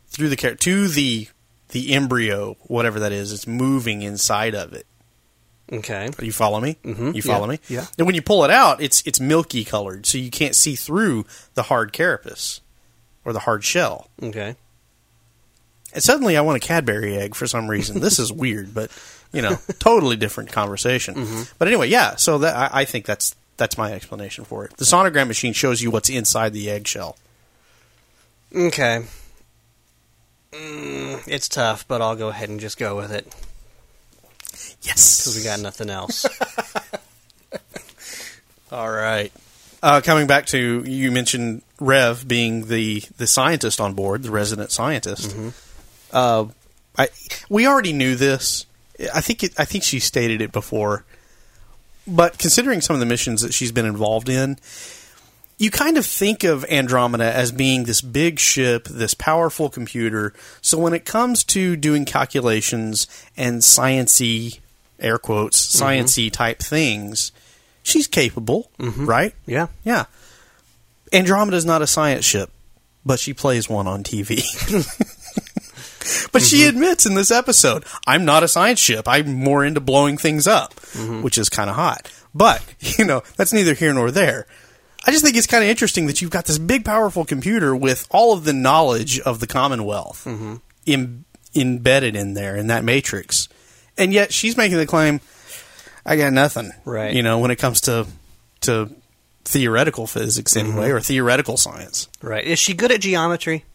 [SPEAKER 3] through the to the the embryo, whatever that is. It's moving inside of it.
[SPEAKER 2] Okay.
[SPEAKER 3] You follow me? Mm-hmm. You follow
[SPEAKER 2] Yeah.
[SPEAKER 3] me?
[SPEAKER 2] Yeah.
[SPEAKER 3] And when you pull it out, it's it's milky colored, so you can't see through the hard carapace or the hard shell.
[SPEAKER 2] Okay.
[SPEAKER 3] And suddenly, I want a Cadbury egg for some reason. this is weird, but you know, totally different conversation.
[SPEAKER 2] Mm-hmm.
[SPEAKER 3] But anyway, yeah. So that I, I think that's that's my explanation for it. The sonogram machine shows you what's inside the eggshell.
[SPEAKER 2] Okay. Mm, it's tough, but I'll go ahead and just go with it
[SPEAKER 3] Yes,
[SPEAKER 2] because we got nothing else.
[SPEAKER 3] All right. Uh, coming back to you mentioned Rev being the the scientist on board, the resident scientist. Uh, I we already knew this. I think it, I think she stated it before. But considering some of the missions that she's been involved in, you kind of think of Andromeda as being this big ship, this powerful computer. So when it comes to doing calculations and sciency air quotes mm-hmm. sciency type things, she's capable, mm-hmm. right?
[SPEAKER 2] Yeah.
[SPEAKER 3] Yeah. Andromeda's not a science ship, but she plays one on TV. but she mm-hmm. admits in this episode, I'm not a science ship. I'm more into blowing things up, which is kind of hot. But, you know, that's neither here nor there. I just think it's kind of interesting that you've got this big, powerful computer with all of the knowledge of the Commonwealth mm-hmm. Im- embedded in there in that matrix. And yet she's making the claim, I got nothing.
[SPEAKER 2] Right.
[SPEAKER 3] You know, when it comes to, to theoretical physics mm-hmm. anyway, or theoretical science.
[SPEAKER 2] Right. Is she good at geometry?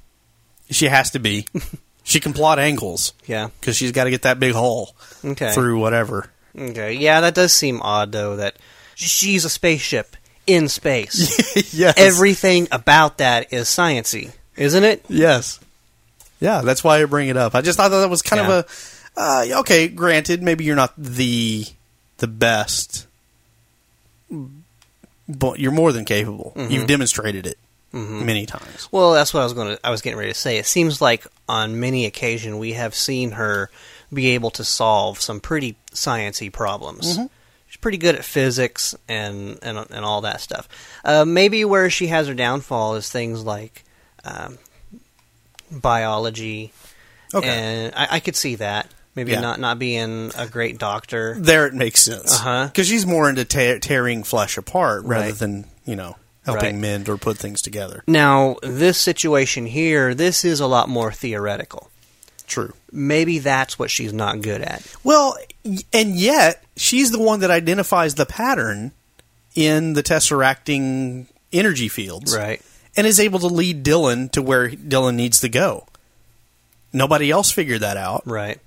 [SPEAKER 3] She has to be. she can plot angles
[SPEAKER 2] Yeah.
[SPEAKER 3] because she's got to get that big hole
[SPEAKER 2] Okay.
[SPEAKER 3] through whatever.
[SPEAKER 2] Okay. Yeah, that does seem odd though that she's a spaceship in space.
[SPEAKER 3] yes.
[SPEAKER 2] Everything about that is sciency, isn't it?
[SPEAKER 3] yes. Yeah, that's why I bring it up. I just thought that was kind
[SPEAKER 2] Yeah.
[SPEAKER 3] of a uh, okay. Granted, maybe you're not the the best, but you're more than capable. Mm-hmm. You've demonstrated it mm-hmm. many times.
[SPEAKER 2] Well, that's what I was going to I was getting ready to say. It seems like on many occasion we have seen her be able to solve some pretty sciency problems. She's pretty good at physics and and and all that stuff. Uh, maybe where she has her downfall is things like um, biology.
[SPEAKER 3] Okay.
[SPEAKER 2] and I, I could see that. Maybe
[SPEAKER 3] Yeah.
[SPEAKER 2] not not being a great doctor.
[SPEAKER 3] There, it makes sense
[SPEAKER 2] Uh-huh.
[SPEAKER 3] because she's more into tear tearing flesh apart rather
[SPEAKER 2] Right.
[SPEAKER 3] than you know helping
[SPEAKER 2] Right.
[SPEAKER 3] mend or put things together.
[SPEAKER 2] Now, this situation here, this is a lot more theoretical.
[SPEAKER 3] True.
[SPEAKER 2] Maybe that's what she's not good at.
[SPEAKER 3] Well, and yet she's the one that identifies the pattern in the tesseracting energy fields,
[SPEAKER 2] Right.
[SPEAKER 3] And is able to lead Dylan to where Dylan needs to go. Nobody else figured that out.
[SPEAKER 2] Right.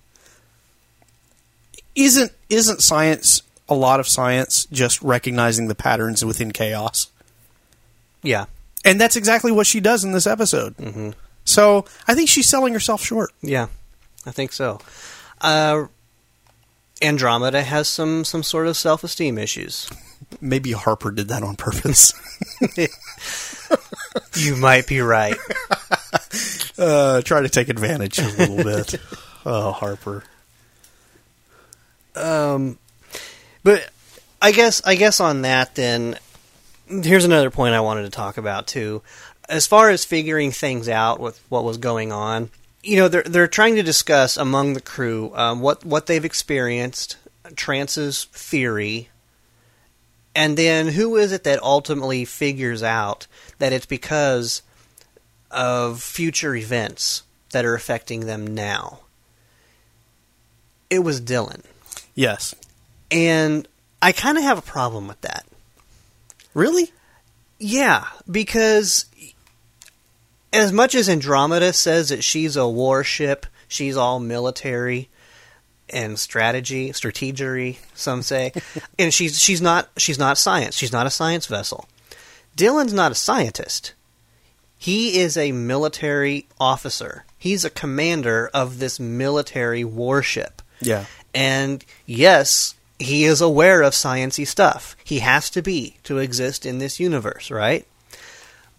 [SPEAKER 3] Isn't isn't science a lot of science just recognizing the patterns within chaos?
[SPEAKER 2] Yeah.
[SPEAKER 3] And that's exactly what she does in this episode. Mm-hmm. So I think she's selling herself short.
[SPEAKER 2] Yeah. I think so. Uh, Andromeda has some some sort of self esteem issues.
[SPEAKER 3] Maybe Harper did that on purpose.
[SPEAKER 2] You might be right.
[SPEAKER 3] uh, try to take advantage a little bit. Oh, Harper.
[SPEAKER 2] Um, but I guess I guess on that then, here's another point I wanted to talk about too. As far as figuring things out with what was going on, you know, they're they're trying to discuss among the crew um, what what they've experienced, Trance's theory, and then who is it that ultimately figures out that it's because of future events that are affecting them now. It was Dylan.
[SPEAKER 3] Yes.
[SPEAKER 2] And I kind of have a problem with that.
[SPEAKER 3] Really?
[SPEAKER 2] Yeah, because as much as Andromeda says that she's a warship, she's all military and strategy, strategery, some say, and she's she's not she's not science. She's not a science vessel. Dylan's not a scientist. He is a military officer. He's a commander of this military warship.
[SPEAKER 3] Yeah.
[SPEAKER 2] And yes, he is aware of sciency stuff. He has to be to exist in this universe, right?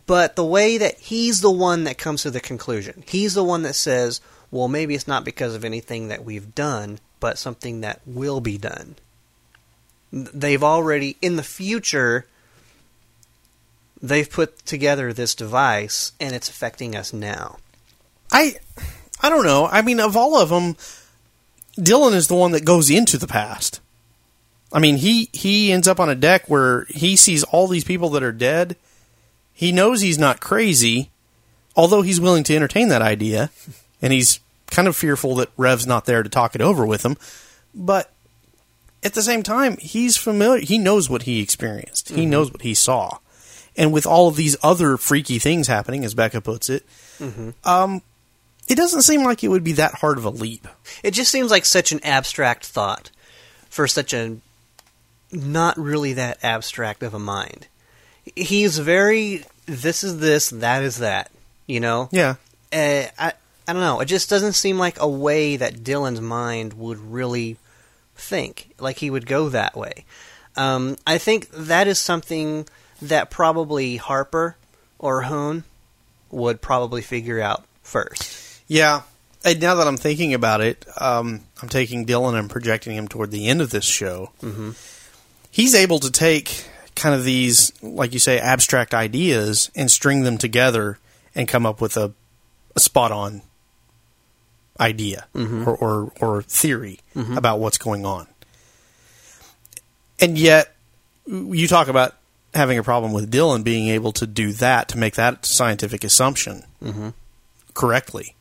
[SPEAKER 2] But the way that he's the one that comes to the conclusion, he's the one that says, well, maybe it's not because of anything that we've done, but something that will be done. They've already, in the future, they've put together this device, and it's affecting us now.
[SPEAKER 3] I I don't know. I mean, of all of them, Dylan is the one that goes into the past. I mean, he he ends up on a deck where he sees all these people that are dead. He knows he's not crazy, although he's willing to entertain that idea, and he's kind of fearful that Rev's not there to talk it over with him. But at the same time, he's familiar. He knows what he experienced. He knows what he saw, and with all of these other freaky things happening, as Beka puts it, um, it doesn't seem like it would be that hard of a leap.
[SPEAKER 2] It just seems like such an abstract thought for such a not really that abstract of a mind. He's very this is this, that is that, you know?
[SPEAKER 3] Yeah,
[SPEAKER 2] Uh, I I don't know. It just doesn't seem like a way that Dylan's mind would really think. Like he would go that way. Um, I think that is something that probably Harper or Hohne would probably figure out first.
[SPEAKER 3] Yeah. And now that I'm thinking about it, um, I'm taking Dylan and projecting him toward the end of this show. Mm-hmm. He's able to take kind of these, like you say, abstract ideas and string them together and come up with a, a spot on idea mm-hmm. or, or, or theory mm-hmm. about what's going on. And yet, you talk about having a problem with Dylan being able to do that to make that scientific assumption mm-hmm. correctly.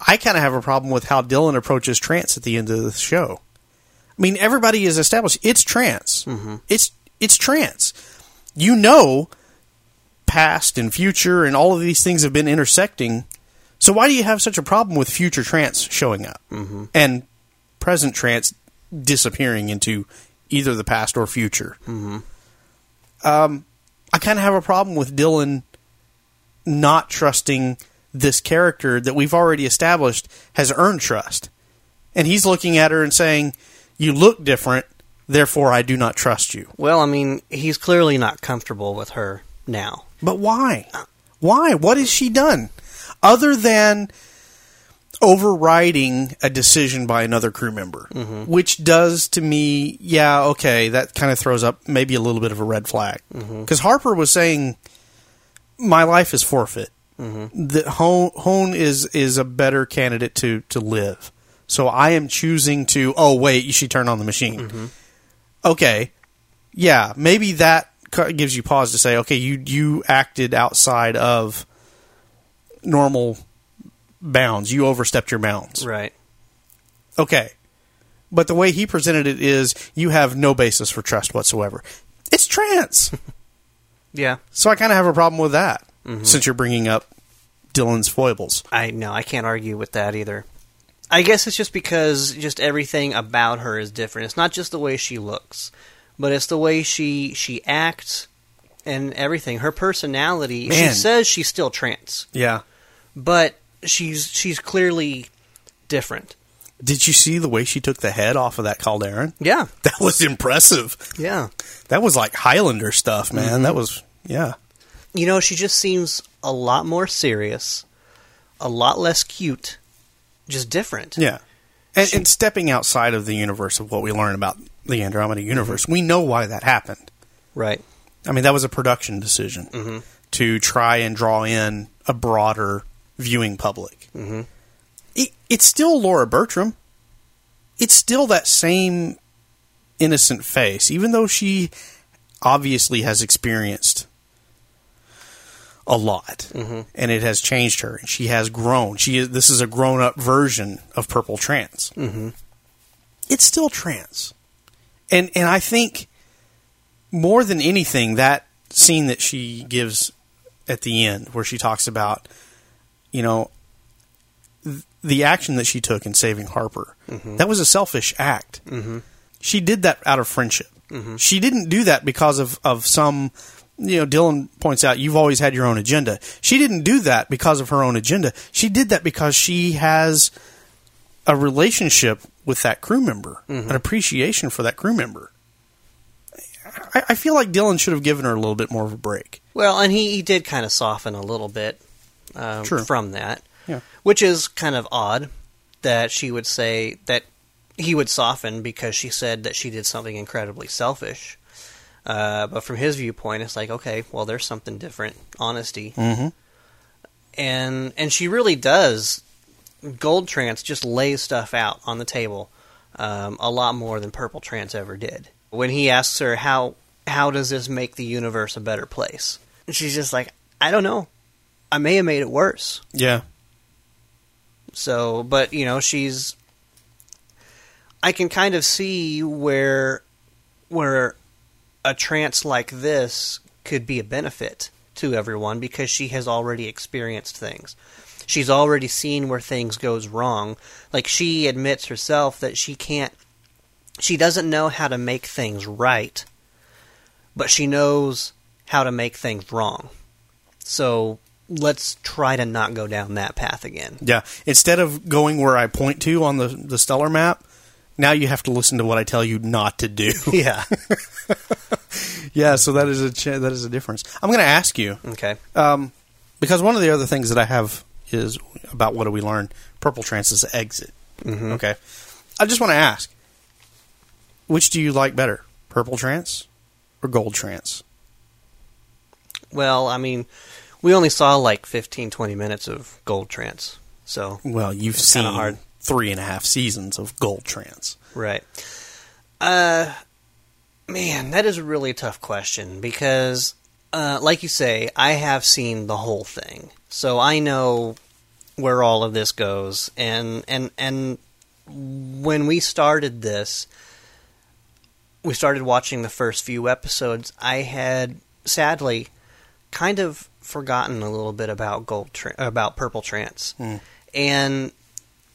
[SPEAKER 3] I kind of have a problem with how Dylan approaches trance at the end of the show. I mean, everybody is established it's trance. It's it's trance. You know, past and future and all of these things have been intersecting. So why do you have such a problem with future trance showing up and present trance disappearing into either the past or future? Um, I kind of have a problem with Dylan not trusting this character that we've already established has earned trust. And he's looking at her and saying, You look different, therefore I do not trust you.
[SPEAKER 2] Well, I mean, he's clearly not comfortable with her now.
[SPEAKER 3] But why? Why? What has she done? Other than overriding a decision by another crew member, mm-hmm. which does to me, yeah, okay, that kind of throws up maybe a little bit of a red flag. Mm-hmm. Because Harper was saying, my life is forfeit. Mm-hmm. That Hohne, Hohne is is a better candidate to to live. So I am choosing to. Oh wait, you she turned on the machine. Okay, yeah, maybe that gives you pause to say, okay, you you acted outside of normal bounds. You overstepped your bounds.
[SPEAKER 2] Right.
[SPEAKER 3] Okay. But the way he presented it is you have no basis for trust whatsoever. It's trance.
[SPEAKER 2] Yeah.
[SPEAKER 3] so I kind of have a problem with that mm-hmm. since you're bringing up Dylan's foibles.
[SPEAKER 2] I know. I can't argue with that either. I guess it's just because just everything about her is different. It's not just the way she looks, but it's the way she she acts and everything. Her personality. She says she's still Trance,
[SPEAKER 3] Yeah.
[SPEAKER 2] but she's she's clearly different.
[SPEAKER 3] Did you see the way she took the head off of that Kalderan?
[SPEAKER 2] Yeah.
[SPEAKER 3] That was impressive.
[SPEAKER 2] Yeah.
[SPEAKER 3] That was like Highlander stuff, mm-hmm. man. That was yeah.
[SPEAKER 2] You know, she just seems a lot more serious, a lot less cute, just different.
[SPEAKER 3] Yeah. And, and stepping outside of the universe of what we learn about the Andromeda universe, we know why that happened.
[SPEAKER 2] Right.
[SPEAKER 3] I mean, that was a production decision to try and draw in a broader viewing public. Mm-hmm. It, it's still Laura Bertram. It's still that same innocent face, even though she obviously has experienced a lot, and it has changed her, and she has grown. She is this is a grown up version of Purple Trance. Mm-hmm. It's still trance, and and I think more than anything, that scene that she gives at the end, where she talks about, you know, th- the action that she took in saving Harper, that was a selfish act. Mm-hmm. She did that out of friendship. She didn't do that because of, of some, you know, Dylan points out, you've always had your own agenda. She didn't do that because of her own agenda. She did that because she has a relationship with that crew member, an appreciation for that crew member. I, I feel like Dylan should have given her a little bit more of a break.
[SPEAKER 2] Well, and he, he did kind of soften a little bit um, from that,
[SPEAKER 3] Yeah.
[SPEAKER 2] which is kind of odd that she would say that he would soften because she said that she did something incredibly selfish. Uh, but from his viewpoint, it's like, okay, well, there's something different, honesty,
[SPEAKER 3] Mm-hmm.
[SPEAKER 2] and and she really does. Gold Trance just lays stuff out on the table um, a lot more than Purple Trance ever did. When he asks her how how does this make the universe a better place, and she's just like, I don't know. I may have made it worse.
[SPEAKER 3] Yeah.
[SPEAKER 2] So, but you know, she's. I can kind of see where, where, a trance like this could be a benefit to everyone because she has already experienced things. She's already seen where things goes wrong. Like she admits herself that she can't. She doesn't know how to make things right, but she knows how to make things wrong. So let's try to not go down that path again.
[SPEAKER 3] Yeah. Instead of going where I point to on the the stellar map, now you have to listen to what I tell you not to do.
[SPEAKER 2] Yeah.
[SPEAKER 3] yeah. So that is a ch- that is a difference. I'm going to ask you
[SPEAKER 2] okay.
[SPEAKER 3] um, because one of the other things that I have is about what do we learn? Purple Trance's exit. Okay. I just want to ask, which do you like better, Purple Trance or Gold Trance?
[SPEAKER 2] Well, I mean, we only saw like 15, 20 minutes of Gold Trance. So,
[SPEAKER 3] Well, you've seen
[SPEAKER 2] hard.
[SPEAKER 3] Three and a half seasons of Gold Trance.
[SPEAKER 2] right. Uh, man, that is a really tough question because, uh, like you say, I have seen the whole thing. So I know where all of this goes. And, and, and when we started this, we started watching the first few episodes. I had sadly kind of forgotten a little bit about gold tra- about purple trance, and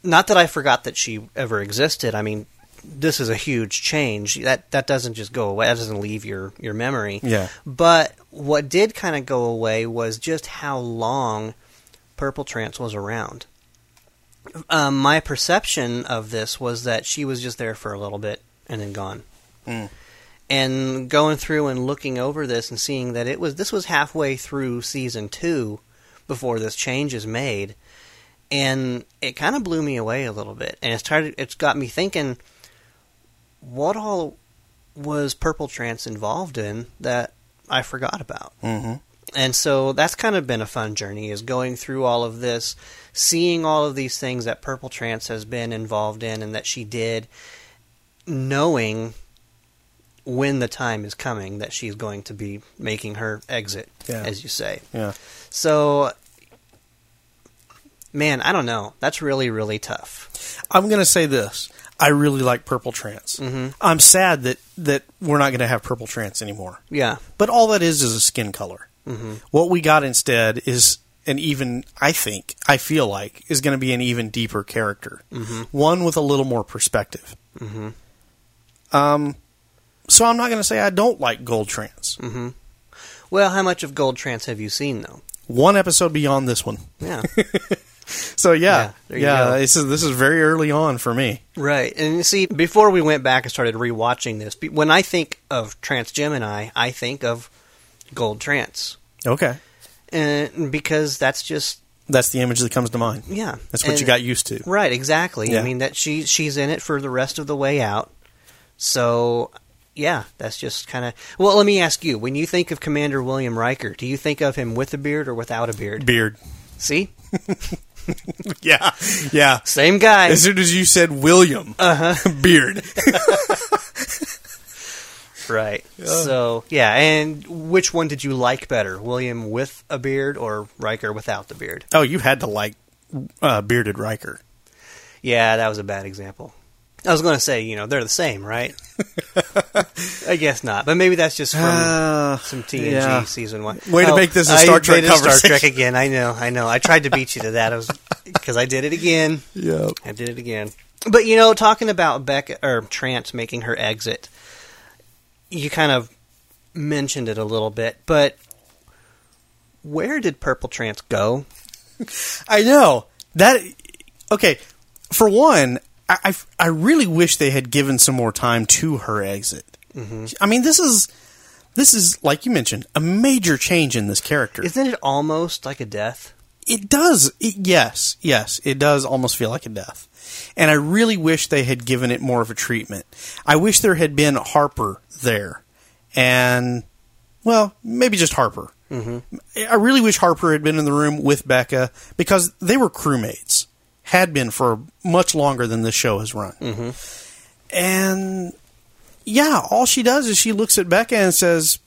[SPEAKER 2] not that I forgot that she ever existed. I mean, this is a huge change. That that doesn't just go away. That doesn't leave your your memory.
[SPEAKER 3] Yeah.
[SPEAKER 2] But what did kind of go away was just how long purple trance was around. Um, my perception of this was that she was just there for a little bit and then gone and going through and looking over this and seeing that it was this was halfway through season two before this change is made and it kind of blew me away a little bit and it started it's got me thinking what all was purple trance involved in that i forgot about
[SPEAKER 3] Mm-hmm.
[SPEAKER 2] and so that's kind of been a fun journey is going through all of this seeing all of these things that purple trance has been involved in and that she did knowing when the time is coming that she's going to be making her exit
[SPEAKER 3] Yeah.
[SPEAKER 2] as you say
[SPEAKER 3] Yeah.
[SPEAKER 2] so man i don't know that's really really tough
[SPEAKER 3] I'm going to say this. I really like Purple Trance.
[SPEAKER 2] Mm-hmm.
[SPEAKER 3] I'm sad that, that we're not going to have Purple Trance anymore.
[SPEAKER 2] yeah
[SPEAKER 3] But all that is is a skin color.
[SPEAKER 2] Mm-hmm.
[SPEAKER 3] What we got instead is an even, I think, I feel like, is going to be an even deeper character.
[SPEAKER 2] Mm-hmm.
[SPEAKER 3] One with a little more perspective. Um, so I'm not going to say I don't like Gold Trance.
[SPEAKER 2] Mm-hmm. well how much of gold trance have you seen though
[SPEAKER 3] One episode beyond this one.
[SPEAKER 2] yeah
[SPEAKER 3] So
[SPEAKER 2] Yeah,
[SPEAKER 3] yeah, yeah, this is this is very early on for me.
[SPEAKER 2] Right. And you see, before we went back and started rewatching this, when I think of Trance Gemini, I think of Gold Trance.
[SPEAKER 3] Okay,
[SPEAKER 2] And because that's just,
[SPEAKER 3] that's the image that comes to mind.
[SPEAKER 2] yeah.
[SPEAKER 3] That's what you got used to.
[SPEAKER 2] Right, exactly.
[SPEAKER 3] Yeah.
[SPEAKER 2] I mean, that she she's in it for the rest of the way out. So, yeah, that's just kind of. Well, let me ask you when you think of Commander William Riker, do you think of him with a beard or without a beard?
[SPEAKER 3] Beard.
[SPEAKER 2] See?
[SPEAKER 3] Yeah, yeah.
[SPEAKER 2] Same guy.
[SPEAKER 3] As soon as you said William, uh-huh. beard.
[SPEAKER 2] Right. So yeah, and which one did you like better, William with a beard or Riker without the beard?
[SPEAKER 3] Oh, you had to like uh, bearded Riker.
[SPEAKER 2] Yeah, that was a bad example. I was going to say, you know, they're the same, right? I guess not, but maybe that's just from
[SPEAKER 3] Uh,
[SPEAKER 2] some TNG
[SPEAKER 3] yeah.
[SPEAKER 2] season one.
[SPEAKER 3] Way to make this a Star Trek
[SPEAKER 2] made it Star. Trek again. I know, I know. I tried to beat you to that. I was because I did it again.
[SPEAKER 3] Yeah.
[SPEAKER 2] I did it again. But you know, talking about Beka or Trance making her exit, you kind of mentioned it a little bit, but where did Purple Trance go?
[SPEAKER 3] I know that. Okay, for one, I, I, I really wish they had given some more time to her exit. I mean, this is this is like you mentioned a major change in this character.
[SPEAKER 2] Isn't it almost like a death?
[SPEAKER 3] It does. It, yes, yes, it does almost feel like a death. And I really wish they had given it more of a treatment. I wish there had been Harper there. And, well, maybe just Harper. Mm-hmm. I really wish Harper had been in the room with Beka because they were crewmates. Had been for much longer than this show has run. Mm-hmm. And, yeah, all she does is she looks at Beka and says,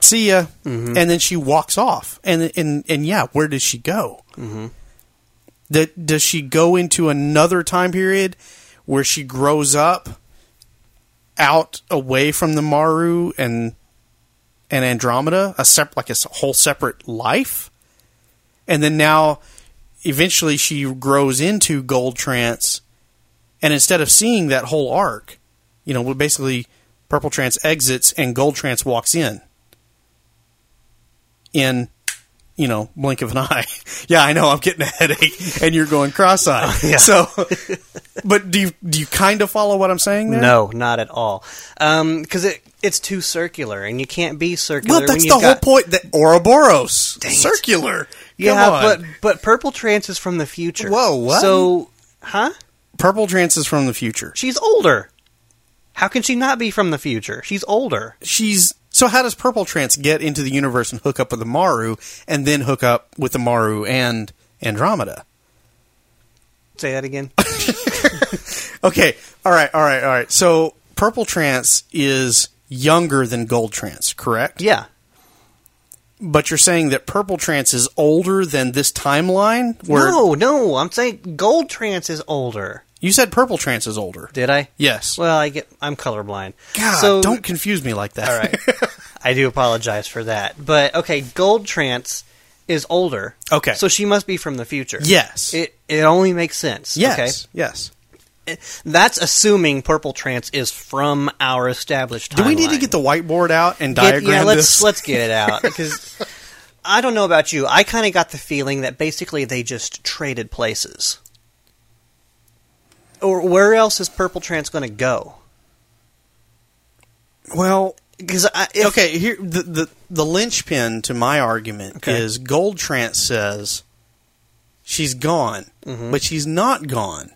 [SPEAKER 3] see ya and then she walks off and and and yeah where does she go mm-hmm. that does she go into another time period where she grows up out away from the maru and and andromeda a sep- like a whole separate life and then now eventually she grows into gold trance and instead of seeing that whole arc you know basically purple trance exits and gold trance walks in in you know, blink of an eye. yeah, I know, I'm getting a headache, and you're going cross-eyed. So, but do you do you kind of follow what I'm saying there?
[SPEAKER 2] No, not at all. Um, because it it's too circular, and you can't be circular.
[SPEAKER 3] Well, that's the
[SPEAKER 2] you've
[SPEAKER 3] whole
[SPEAKER 2] got-
[SPEAKER 3] point. That Ouroboros,
[SPEAKER 2] Dang it. Yeah, but but purple trance is from the future.
[SPEAKER 3] Whoa, what?
[SPEAKER 2] So, huh?
[SPEAKER 3] purple trance is from the future.
[SPEAKER 2] She's older. How can she not be from the future? She's older.
[SPEAKER 3] She's so. How does purple trance get into the universe and hook up with the Maru, and then hook up with the Maru and Andromeda?
[SPEAKER 2] Say that again.
[SPEAKER 3] Okay, all right, all right, all right. So purple trance is younger than gold trance, correct?
[SPEAKER 2] yeah.
[SPEAKER 3] But you're saying that purple trance is older than this timeline?
[SPEAKER 2] No, no. I'm saying gold trance is older.
[SPEAKER 3] you said purple trance is older.
[SPEAKER 2] Did I?
[SPEAKER 3] Yes.
[SPEAKER 2] Well, I get. I'm colorblind.
[SPEAKER 3] God,
[SPEAKER 2] so
[SPEAKER 3] don't confuse me like that.
[SPEAKER 2] All right. I do apologize for that. But okay, gold trance is older.
[SPEAKER 3] Okay.
[SPEAKER 2] So she must be from the future.
[SPEAKER 3] yes.
[SPEAKER 2] It it only makes sense.
[SPEAKER 3] yes. Yes.
[SPEAKER 2] That's assuming purple trance is from our established.
[SPEAKER 3] Do we need to get the whiteboard out and
[SPEAKER 2] Get-
[SPEAKER 3] diagram
[SPEAKER 2] yeah, let's
[SPEAKER 3] this?
[SPEAKER 2] let's get it out because I don't know about you. I kind of got the feeling that basically they just traded places. Or where else is purple trance going to go?
[SPEAKER 3] well,
[SPEAKER 2] Because
[SPEAKER 3] okay, here the, the the linchpin to my argument
[SPEAKER 2] Okay.
[SPEAKER 3] is Gold Trance says she's gone,
[SPEAKER 2] Mm-hmm.
[SPEAKER 3] but she's not gone.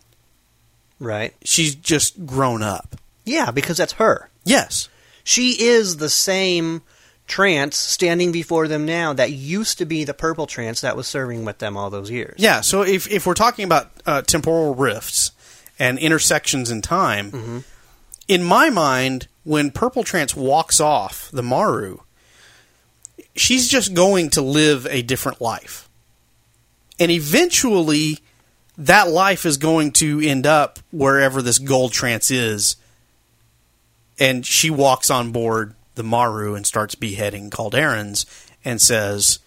[SPEAKER 2] Right?
[SPEAKER 3] She's just grown up.
[SPEAKER 2] Yeah, because that's her.
[SPEAKER 3] Yes.
[SPEAKER 2] She is the same trance standing before them now that used to be the purple trance that was serving with them all those years.
[SPEAKER 3] Yeah. So if if we're talking about uh, temporal rifts and intersections in time,
[SPEAKER 2] Mm-hmm.
[SPEAKER 3] in my mind, when Purple Trance walks off the Maru, she's just going to live a different life, and eventually, that life is going to end up wherever this Gold Trance is, and she walks on board the Maru and starts beheading Kalderans and says,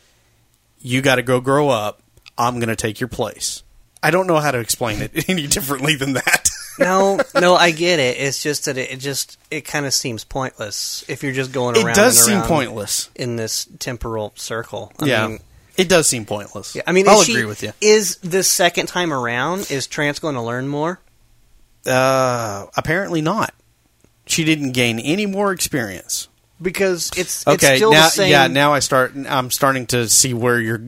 [SPEAKER 3] "You got to go grow up. I'm going to take your place." I don't know how to explain it any differently than that.
[SPEAKER 2] no, no, I get it. It's just that it, it just it kind of seems pointless if you're just going around.
[SPEAKER 3] it does
[SPEAKER 2] and
[SPEAKER 3] seem pointless.
[SPEAKER 2] in this temporal circle. I
[SPEAKER 3] yeah,
[SPEAKER 2] mean,
[SPEAKER 3] it does seem pointless.
[SPEAKER 2] yeah, I mean,
[SPEAKER 3] I'll
[SPEAKER 2] is she-
[SPEAKER 3] agree with you.
[SPEAKER 2] Is this second time around? Is Trance going to learn more?
[SPEAKER 3] Uh, apparently not. She didn't gain any more experience.
[SPEAKER 2] Because it's
[SPEAKER 3] Okay,
[SPEAKER 2] it's still
[SPEAKER 3] now
[SPEAKER 2] the same.
[SPEAKER 3] yeah, now I start. I'm starting to see where your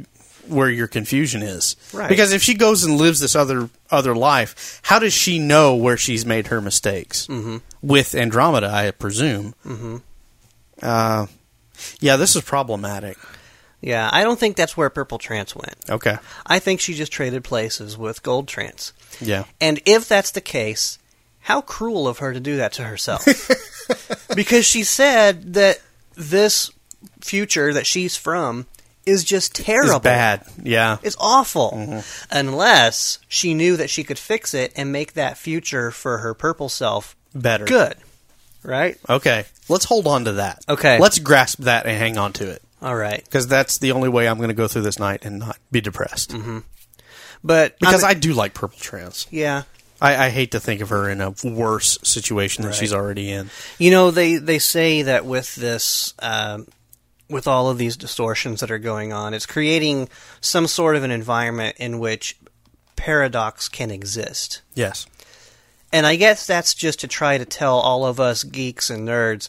[SPEAKER 3] where your confusion is.
[SPEAKER 2] Right.
[SPEAKER 3] Because if she goes and lives this other other life, how does she know where she's made her mistakes? Mm-hmm. With Andromeda, I presume. Mm-hmm. Uh, yeah, this is problematic.
[SPEAKER 2] Yeah, I don't think that's where Purple Trance went.
[SPEAKER 3] Okay.
[SPEAKER 2] I think she just traded places with Gold Trance.
[SPEAKER 3] Yeah.
[SPEAKER 2] And if that's the case, how cruel of her to do that to herself. because she said that this future that she's from is just terrible.
[SPEAKER 3] It's bad. Yeah.
[SPEAKER 2] It's awful.
[SPEAKER 3] Mm-hmm.
[SPEAKER 2] Unless she knew that she could fix it and make that future for her purple self
[SPEAKER 3] Better.
[SPEAKER 2] good. Right?
[SPEAKER 3] Okay. Let's hold on to that.
[SPEAKER 2] Okay.
[SPEAKER 3] Let's grasp that and hang on to it.
[SPEAKER 2] All right.
[SPEAKER 3] Because that's the only way I'm going to go through this night and not be depressed.
[SPEAKER 2] But
[SPEAKER 3] Because
[SPEAKER 2] I'm-
[SPEAKER 3] I do like Purple Trance.
[SPEAKER 2] yeah.
[SPEAKER 3] I, I hate to think of her in a worse situation than
[SPEAKER 2] Right.
[SPEAKER 3] she's already in.
[SPEAKER 2] You know, they, they say that with this, um, with all of these distortions that are going on, it's creating some sort of an environment in which paradox can exist.
[SPEAKER 3] Yes.
[SPEAKER 2] And I guess that's just to try to tell all of us geeks and nerds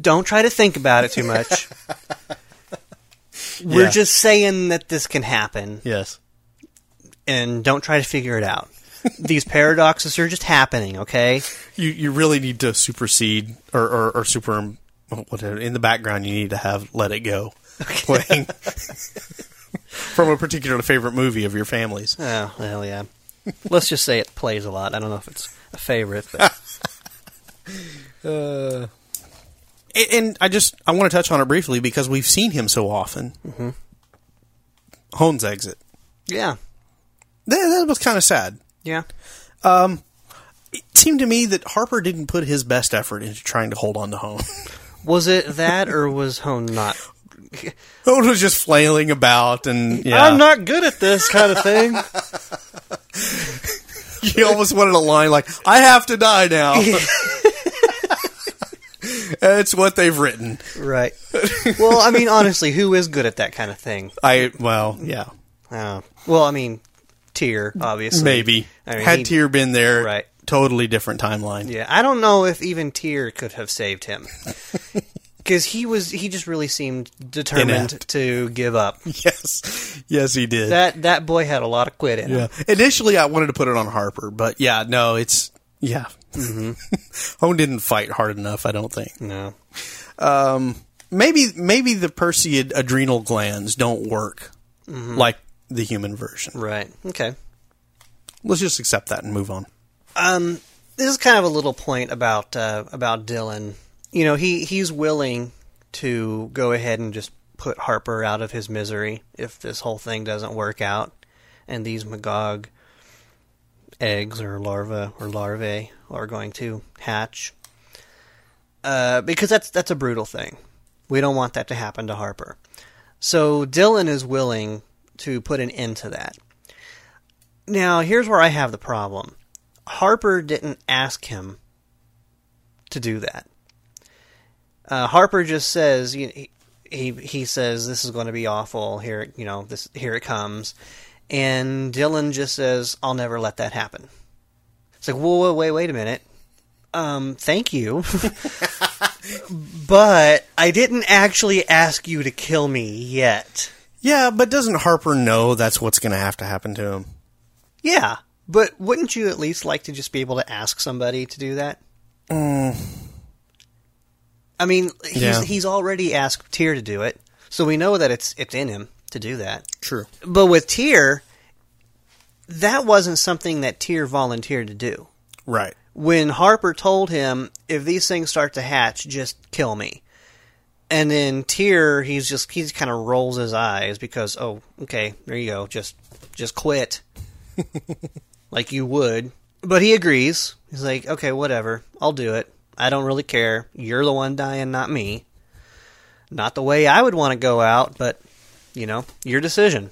[SPEAKER 2] don't try to think about it too much. We're
[SPEAKER 3] Yeah.
[SPEAKER 2] just saying that this can happen
[SPEAKER 3] Yes.
[SPEAKER 2] and don't try to figure it out. These paradoxes are just happening, okay?
[SPEAKER 3] You you really need to supersede or, or, or super whatever in the background. You need to have "Let It Go" playing from a particular favorite movie of your family's.
[SPEAKER 2] Oh, well, yeah. Let's just say it plays a lot. I don't know if it's a favorite, but
[SPEAKER 3] And, uh, and I just I want to touch on it briefly because we've seen him so often. Mm-hmm. Hohne's exit.
[SPEAKER 2] yeah.
[SPEAKER 3] That, that was kind of sad.
[SPEAKER 2] Yeah.
[SPEAKER 3] It seemed to me that Harper didn't put his best effort into trying to hold on to Hohne.
[SPEAKER 2] Was it that or was Hohne not?
[SPEAKER 3] Hohne was just flailing about and yeah.
[SPEAKER 2] I'm not good at this kind of thing.
[SPEAKER 3] He almost wanted a line like, "I have to die now." It's what they've written.
[SPEAKER 2] Right. well, I mean, honestly, who is good at that kind of thing?
[SPEAKER 3] I well, yeah,
[SPEAKER 2] Uh, well, I mean, Tyr, obviously.
[SPEAKER 3] maybe.
[SPEAKER 2] I mean,
[SPEAKER 3] Had
[SPEAKER 2] he-
[SPEAKER 3] Tyr been there,
[SPEAKER 2] Right.
[SPEAKER 3] Totally different timeline.
[SPEAKER 2] Yeah, I don't know if even Tyr could have saved him. Because he was, he just really seemed determined
[SPEAKER 3] Inept.
[SPEAKER 2] to give up.
[SPEAKER 3] Yes, yes, he did.
[SPEAKER 2] That that boy had a lot of quit in him.
[SPEAKER 3] yeah. Initially, I wanted to put it on Harper, but yeah, no, it's yeah. Mm-hmm. Hohne didn't fight hard enough. I don't think.
[SPEAKER 2] No.
[SPEAKER 3] Maybe maybe the Perseid adrenal glands don't work like the human version.
[SPEAKER 2] Right. Okay.
[SPEAKER 3] Let's just accept that and move on.
[SPEAKER 2] Um, this is kind of a little point about uh, about Dylan. You know, he he's willing to go ahead and just put Harper out of his misery if this whole thing doesn't work out, and these Magog eggs or larvae or larvae are going to hatch. Uh, because that's that's a brutal thing. We don't want that to happen to Harper. So Dylan is willing to put an end to that. Now, here's where I have the problem. Harper didn't ask him to do that. Uh, Harper just says he, he he says this is going to be awful. Here, you know, this here it comes, and Dylan just says, "I'll never let that happen." It's like, whoa, whoa, wait, wait a minute. Um, thank you, but I didn't actually ask you to kill me yet.
[SPEAKER 3] Yeah, but doesn't Harper know that's what's going to have to happen to him?
[SPEAKER 2] Yeah, but wouldn't you at least like to just be able to ask somebody to do that? I mean, he's
[SPEAKER 3] Yeah.
[SPEAKER 2] he's already asked Tyr to do it, so we know that it's it's in him to do that.
[SPEAKER 3] True.
[SPEAKER 2] But with Tyr, that wasn't something that Tyr volunteered to do.
[SPEAKER 3] Right.
[SPEAKER 2] When Harper told him, "If these things start to hatch, just kill me," and then Tyr, he's just he kind of rolls his eyes because, oh, okay, there you go, just just quit, like you would. But he agrees. He's like, okay, whatever, I'll do it. I don't really care. You're the one dying, not me. Not the way I would want to go out, but you know, your decision.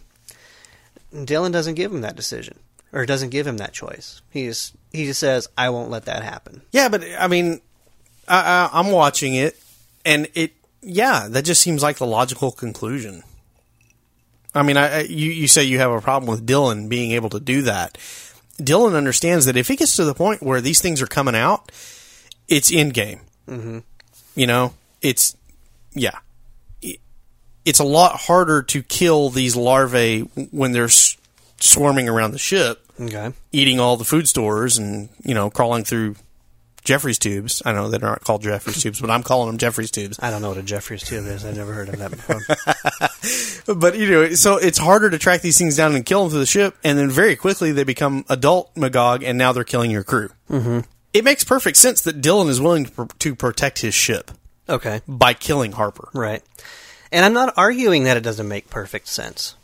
[SPEAKER 2] Dylan doesn't give him that decision, or doesn't give him that choice. He's he just says, "I won't let that happen."
[SPEAKER 3] Yeah, but I mean, I, I, I'm watching it, and it. Yeah, that just seems like the logical conclusion. I mean, I, you you say you have a problem with Dylan being able to do that. Dylan understands that if he gets to the point where these things are coming out, it's in game. Mm-hmm. You know, it's yeah, it's a lot harder to kill these larvae when they're s- swarming around the ship
[SPEAKER 2] Okay.
[SPEAKER 3] eating all the food stores and you know crawling through Jeffrey's tubes. I know they're not called Jeffrey's tubes, but I'm calling them Jeffrey's tubes.
[SPEAKER 2] I don't know what a Jeffrey's tube is. I've never heard of that before.
[SPEAKER 3] But you know, so it's harder to track these things down and kill them through the ship, and then very quickly they become adult Magog, and now they're killing your crew. Mm-hmm. It makes perfect sense that Dylan is willing to, pr- to protect his ship
[SPEAKER 2] okay.
[SPEAKER 3] by killing Harper.
[SPEAKER 2] Right. And I'm not arguing that it doesn't make perfect sense.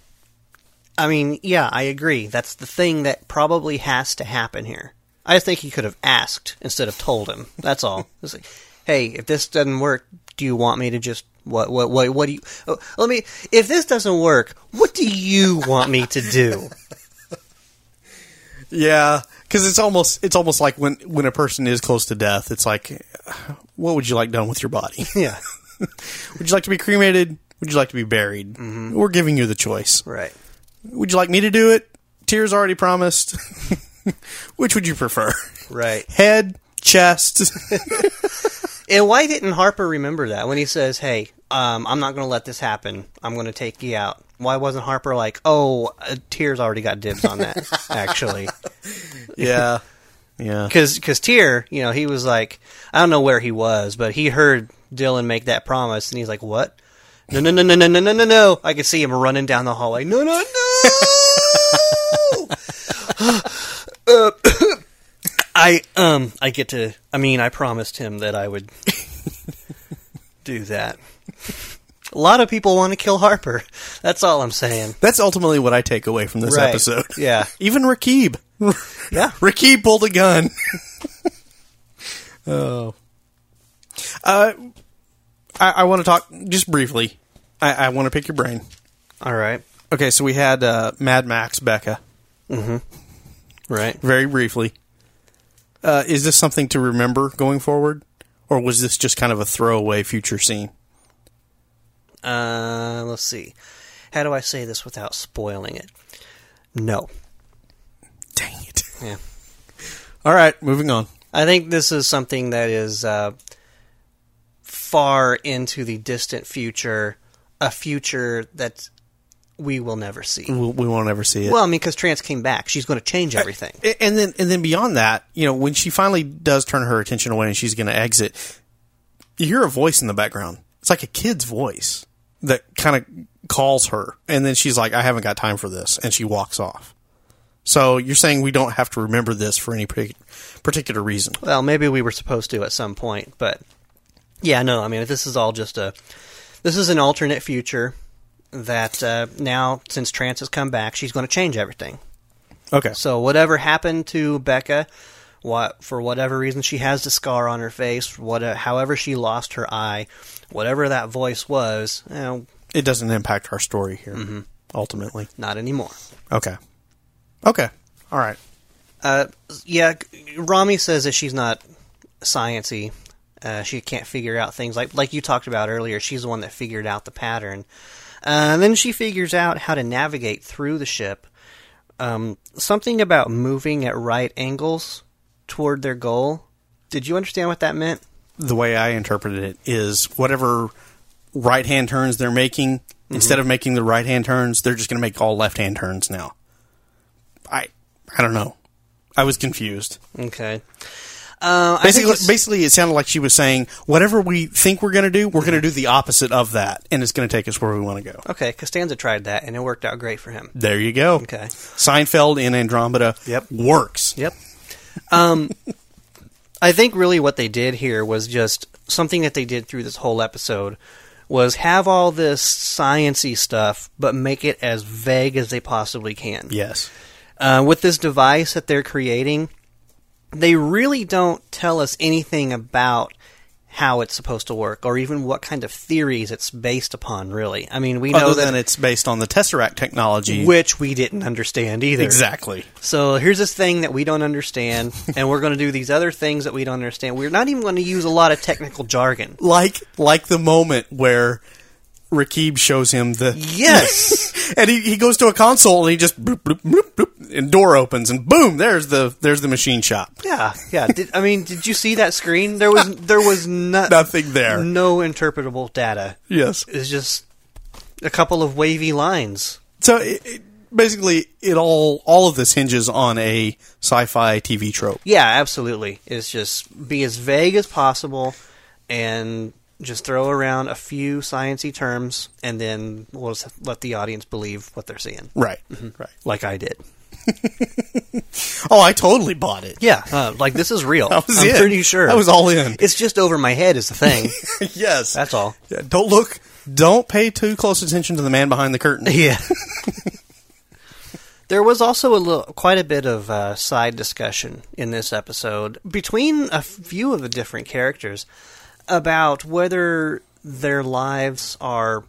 [SPEAKER 2] I mean, yeah, I agree. That's the thing that probably has to happen here. I just think he could have asked instead of told him. That's all. It's like, hey, if this doesn't work, do you want me to just what what what what do you? Oh, let me. If this doesn't work, what do you want me to do?
[SPEAKER 3] Yeah, because it's almost it's almost like when when a person is close to death, it's like, what would you like done with your body?
[SPEAKER 2] Yeah.
[SPEAKER 3] would you like to be cremated? Would you like to be buried? We're giving you the choice.
[SPEAKER 2] Right.
[SPEAKER 3] Would you like me to do it? Tyr's already promised. Which would you prefer?
[SPEAKER 2] Right.
[SPEAKER 3] Head, chest.
[SPEAKER 2] And why didn't Harper remember that when he says, "Hey, um, I'm not going to let this happen. I'm going to take you out"? Why wasn't Harper like, "Oh, uh, Tyr's already got dibs on that"? actually,
[SPEAKER 3] yeah. Yeah.
[SPEAKER 2] because Tyr, you know, he was like, I don't know where he was, but he heard Dylan make that promise, and he's like, "What? No, no, no, no, no, no, no, no, no!" I could see him running down the hallway. No, no, no. uh, I um I get to. I mean, I promised him that I would do that. A lot of people want to kill Harper. That's all I'm saying.
[SPEAKER 3] That's ultimately what I take away from this
[SPEAKER 2] Right.
[SPEAKER 3] episode.
[SPEAKER 2] Yeah.
[SPEAKER 3] Even Rakib.
[SPEAKER 2] Yeah.
[SPEAKER 3] Rakib pulled a gun. oh. Uh, I, I want to talk just briefly. I, I want to pick your brain.
[SPEAKER 2] All right.
[SPEAKER 3] Okay, so we had uh, Mad Max Beka Mm-hmm.
[SPEAKER 2] Right.
[SPEAKER 3] very briefly. Uh, is this something to remember going forward, or was this just kind of a throwaway future scene?
[SPEAKER 2] Uh, let's see. How do I say this without spoiling it? No.
[SPEAKER 3] Dang it!
[SPEAKER 2] Yeah.
[SPEAKER 3] All right, moving on.
[SPEAKER 2] I think this is something that is uh, far into the distant future, a future that we will never see.
[SPEAKER 3] We, we won't ever see it.
[SPEAKER 2] Well, I mean, because Trance came back, she's going to change everything.
[SPEAKER 3] And then and then beyond that, you know, when she finally does turn her attention away and she's going to exit, you hear a voice in the background. It's like a kid's voice that kind of calls her, and then she's like, "I haven't got time for this," and she walks off. So you're saying we don't have to remember this for any particular reason?
[SPEAKER 2] Well, maybe we were supposed to at some point, but yeah, no. I mean, this is all just a. This is an alternate future that uh, now, since Trance has come back, she's going to change everything.
[SPEAKER 3] Okay.
[SPEAKER 2] So whatever happened to Beka, what for whatever reason she has the scar on her face, what however she lost her eye, whatever that voice was, you know,
[SPEAKER 3] It doesn't impact our story here, Mm-hmm. ultimately.
[SPEAKER 2] not anymore.
[SPEAKER 3] Okay. Okay. All right.
[SPEAKER 2] Uh, yeah, Rommie says that she's not sciency. Uh, she can't figure out things like like you talked about earlier. She's the one that figured out the pattern. Uh, and then she figures out how to navigate through the ship. Um, something about moving at right angles toward their goal. Did you understand what that meant?
[SPEAKER 3] the way I interpreted it is whatever right hand turns they're making, instead of making the right hand turns, they're just going to make all left hand turns now. I I don't know. I was confused.
[SPEAKER 2] Okay. Uh,
[SPEAKER 3] Basically, basically, it sounded like she was saying, whatever we think we're going to do, we're going to do the opposite of that, and it's going to take us where we want to go.
[SPEAKER 2] okay. Costanza tried that, and it worked out great for him.
[SPEAKER 3] There you go.
[SPEAKER 2] Okay.
[SPEAKER 3] Seinfeld in Andromeda
[SPEAKER 2] Yep.
[SPEAKER 3] works.
[SPEAKER 2] Yep. Um, I think really what they did here was just something that they did through this whole episode was have all this sciency stuff, but make it as vague as they possibly can.
[SPEAKER 3] Yes.
[SPEAKER 2] Uh, with this device that they're creating, they really don't tell us anything about how it's supposed to work, or even what kind of theories it's based upon. Really, I mean, we know
[SPEAKER 3] Other
[SPEAKER 2] that
[SPEAKER 3] it's based on the Tesseract technology.
[SPEAKER 2] which we didn't understand either.
[SPEAKER 3] exactly.
[SPEAKER 2] So here's this thing that we don't understand, and we're going to do these other things that we don't understand. We're not even going to use a lot of technical jargon.
[SPEAKER 3] Like like the moment where Rakib shows him the
[SPEAKER 2] Yes,
[SPEAKER 3] and he, he goes to a console and he just bloop, bloop, bloop, bloop, and door opens and boom there's the there's the machine shop
[SPEAKER 2] yeah, yeah. Did, I mean, did you see that screen? There was there was no,
[SPEAKER 3] nothing there
[SPEAKER 2] no interpretable data.
[SPEAKER 3] yes
[SPEAKER 2] It's just a couple of wavy lines.
[SPEAKER 3] so it, it, basically it all all of this hinges on a sci-fi TV trope
[SPEAKER 2] Yeah, absolutely. It's just be as vague as possible, and just throw around a few sciency terms, and then we'll just let the audience believe what they're seeing,
[SPEAKER 3] right right
[SPEAKER 2] like I did.
[SPEAKER 3] oh I totally bought it
[SPEAKER 2] Yeah, uh, like this is real.
[SPEAKER 3] I was
[SPEAKER 2] I'm
[SPEAKER 3] in.
[SPEAKER 2] pretty sure.
[SPEAKER 3] I was all in
[SPEAKER 2] It's just over my head is the thing.
[SPEAKER 3] yes
[SPEAKER 2] That's all.
[SPEAKER 3] Yeah, don't look don't pay too close attention to the man behind the curtain
[SPEAKER 2] Yeah. there was also a little, quite a bit of uh, side discussion in this episode between a few of the different characters about whether their lives are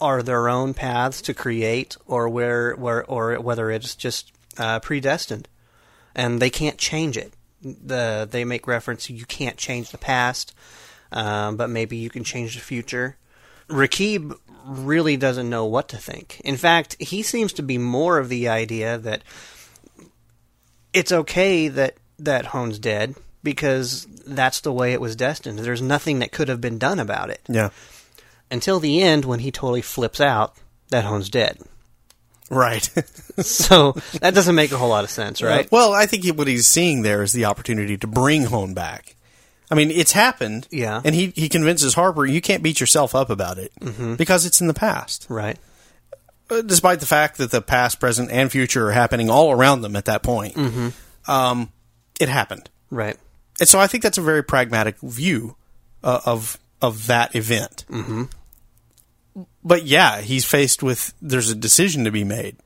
[SPEAKER 2] are their own paths to create, or where, where or whether it's just uh, predestined, and they can't change it. The they make reference to you can't change the past, um, but maybe you can change the future. Rakib really doesn't know what to think. In fact, he seems to be more of the idea that it's okay that that Hohne's dead because that's the way it was destined. There's nothing that could have been done about it
[SPEAKER 3] yeah
[SPEAKER 2] until the end when he totally flips out that Hohne's dead.
[SPEAKER 3] right
[SPEAKER 2] So that doesn't make a whole lot of sense, right?
[SPEAKER 3] Well, I think what he's seeing there is the opportunity to bring Hohne back. I mean, it's happened.
[SPEAKER 2] Yeah.
[SPEAKER 3] And he, he convinces Harper, you can't beat yourself up about it because it's in the past.
[SPEAKER 2] Right.
[SPEAKER 3] Uh, Despite the fact that the past, present, and future are happening all around them at that point. Um, it happened.
[SPEAKER 2] Right.
[SPEAKER 3] And so I think that's a very pragmatic view uh, of of that event. Mm-hmm. But yeah, he's faced with there's a decision to be made.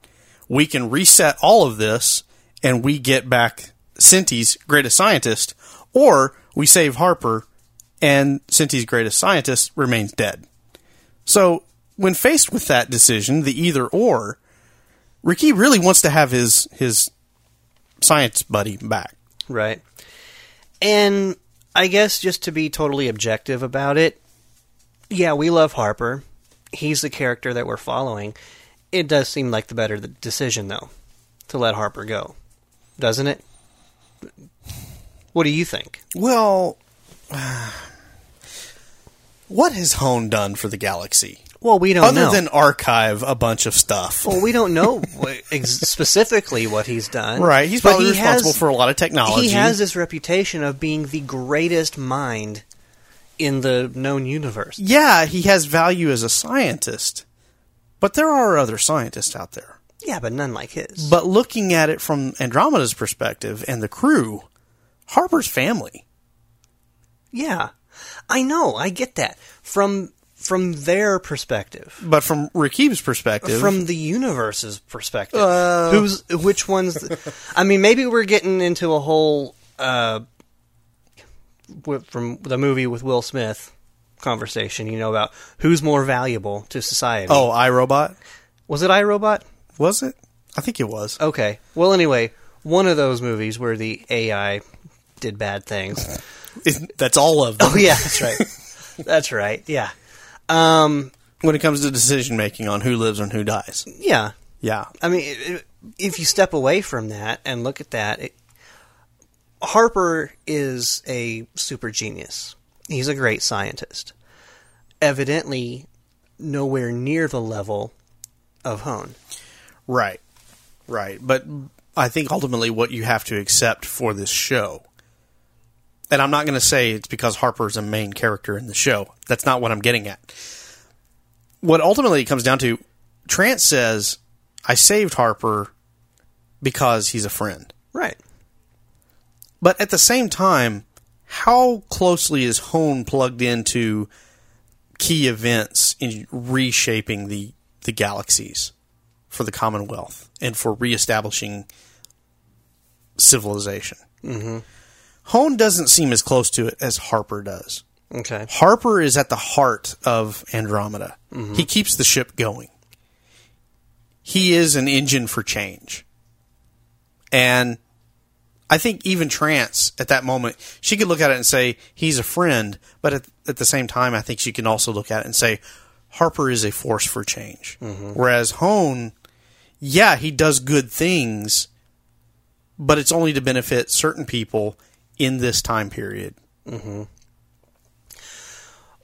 [SPEAKER 3] We can reset all of this, and we get back Cinti's greatest scientist, or we save Harper, and Cinti's greatest scientist remains dead. So when faced with that decision, the either or, Ricky really wants to have his his science buddy back.
[SPEAKER 2] Right. And I guess just to be totally objective about it, yeah, we love Harper. He's the character that we're following. It does seem like the better decision, though, to let Harper go, doesn't it? What do you think?
[SPEAKER 3] Well, what has Hohne done for the galaxy?
[SPEAKER 2] Well, we don't
[SPEAKER 3] Other
[SPEAKER 2] know.
[SPEAKER 3] than archive a bunch of stuff.
[SPEAKER 2] well, we don't know ex- specifically what he's done.
[SPEAKER 3] Right, he's
[SPEAKER 2] But
[SPEAKER 3] probably
[SPEAKER 2] he
[SPEAKER 3] responsible
[SPEAKER 2] has-
[SPEAKER 3] for a lot of technology.
[SPEAKER 2] He has this reputation of being the greatest mind in the known universe.
[SPEAKER 3] yeah, he has value as a scientist, but there are other scientists out there.
[SPEAKER 2] Yeah, but none like his.
[SPEAKER 3] But looking at it from Andromeda's perspective and the crew, Harper's family.
[SPEAKER 2] Yeah, I know. I get that from from their perspective,
[SPEAKER 3] But from Rakib's perspective,
[SPEAKER 2] from the universe's perspective.
[SPEAKER 3] Uh.
[SPEAKER 2] Who's which ones? I mean, maybe we're getting into a whole uh, from the movie with Will Smith conversation. You know about who's more valuable to society.
[SPEAKER 3] oh, iRobot
[SPEAKER 2] was it iRobot?
[SPEAKER 3] was it? I think it was.
[SPEAKER 2] Okay. Well, anyway, one of those movies where the AI did bad things.
[SPEAKER 3] That's all of them.
[SPEAKER 2] Oh yeah, that's right. that's right. Yeah. Um,
[SPEAKER 3] When it comes to decision making on who lives and who dies.
[SPEAKER 2] yeah.
[SPEAKER 3] Yeah.
[SPEAKER 2] I mean, it- it- if you step away from that and look at that, it, Harper is a super genius. He's a great scientist. Evidently, nowhere near the level of Hohne.
[SPEAKER 3] Right. Right. But I think ultimately what you have to accept for this show, and I'm not going to say it's because Harper's a main character in the show. That's not what I'm getting at. What ultimately it comes down to, Trance says, I saved Harper because he's a friend.
[SPEAKER 2] Right.
[SPEAKER 3] But at the same time, how closely is Hohne plugged into key events in reshaping the, the galaxies for the Commonwealth and for reestablishing civilization? Mm-hmm. Hohne doesn't seem as close to it as Harper does.
[SPEAKER 2] Okay.
[SPEAKER 3] Harper is at the heart of Andromeda. Mm-hmm. He keeps the ship going. He is an engine for change. And I think even Trance at that moment, she could look at it and say, he's a friend. But at, at the same time, I think she can also look at it and say, Harper is a force for change. Mm-hmm. Whereas Hohne, yeah, he does good things, but it's only to benefit certain people in this time period. Mm-hmm.